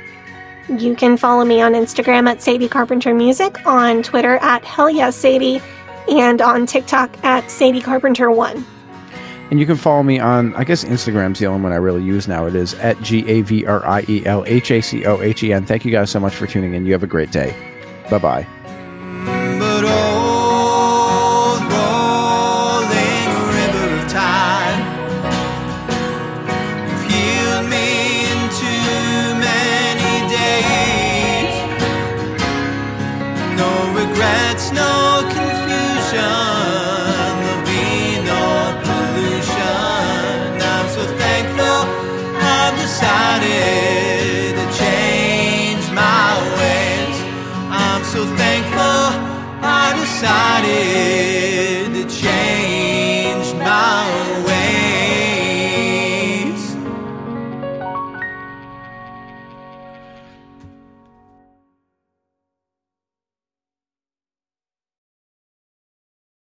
You can follow me on Instagram at Sadie Carpenter Music, on Twitter at Hell Yes Sadie, and on TikTok at Sadie Carpenter One. And you can follow me on, I guess Instagram's the only one I really use now. It is at G A V R I E L H A C O H E N. Thank you guys so much for tuning in. You have a great day. Bye bye.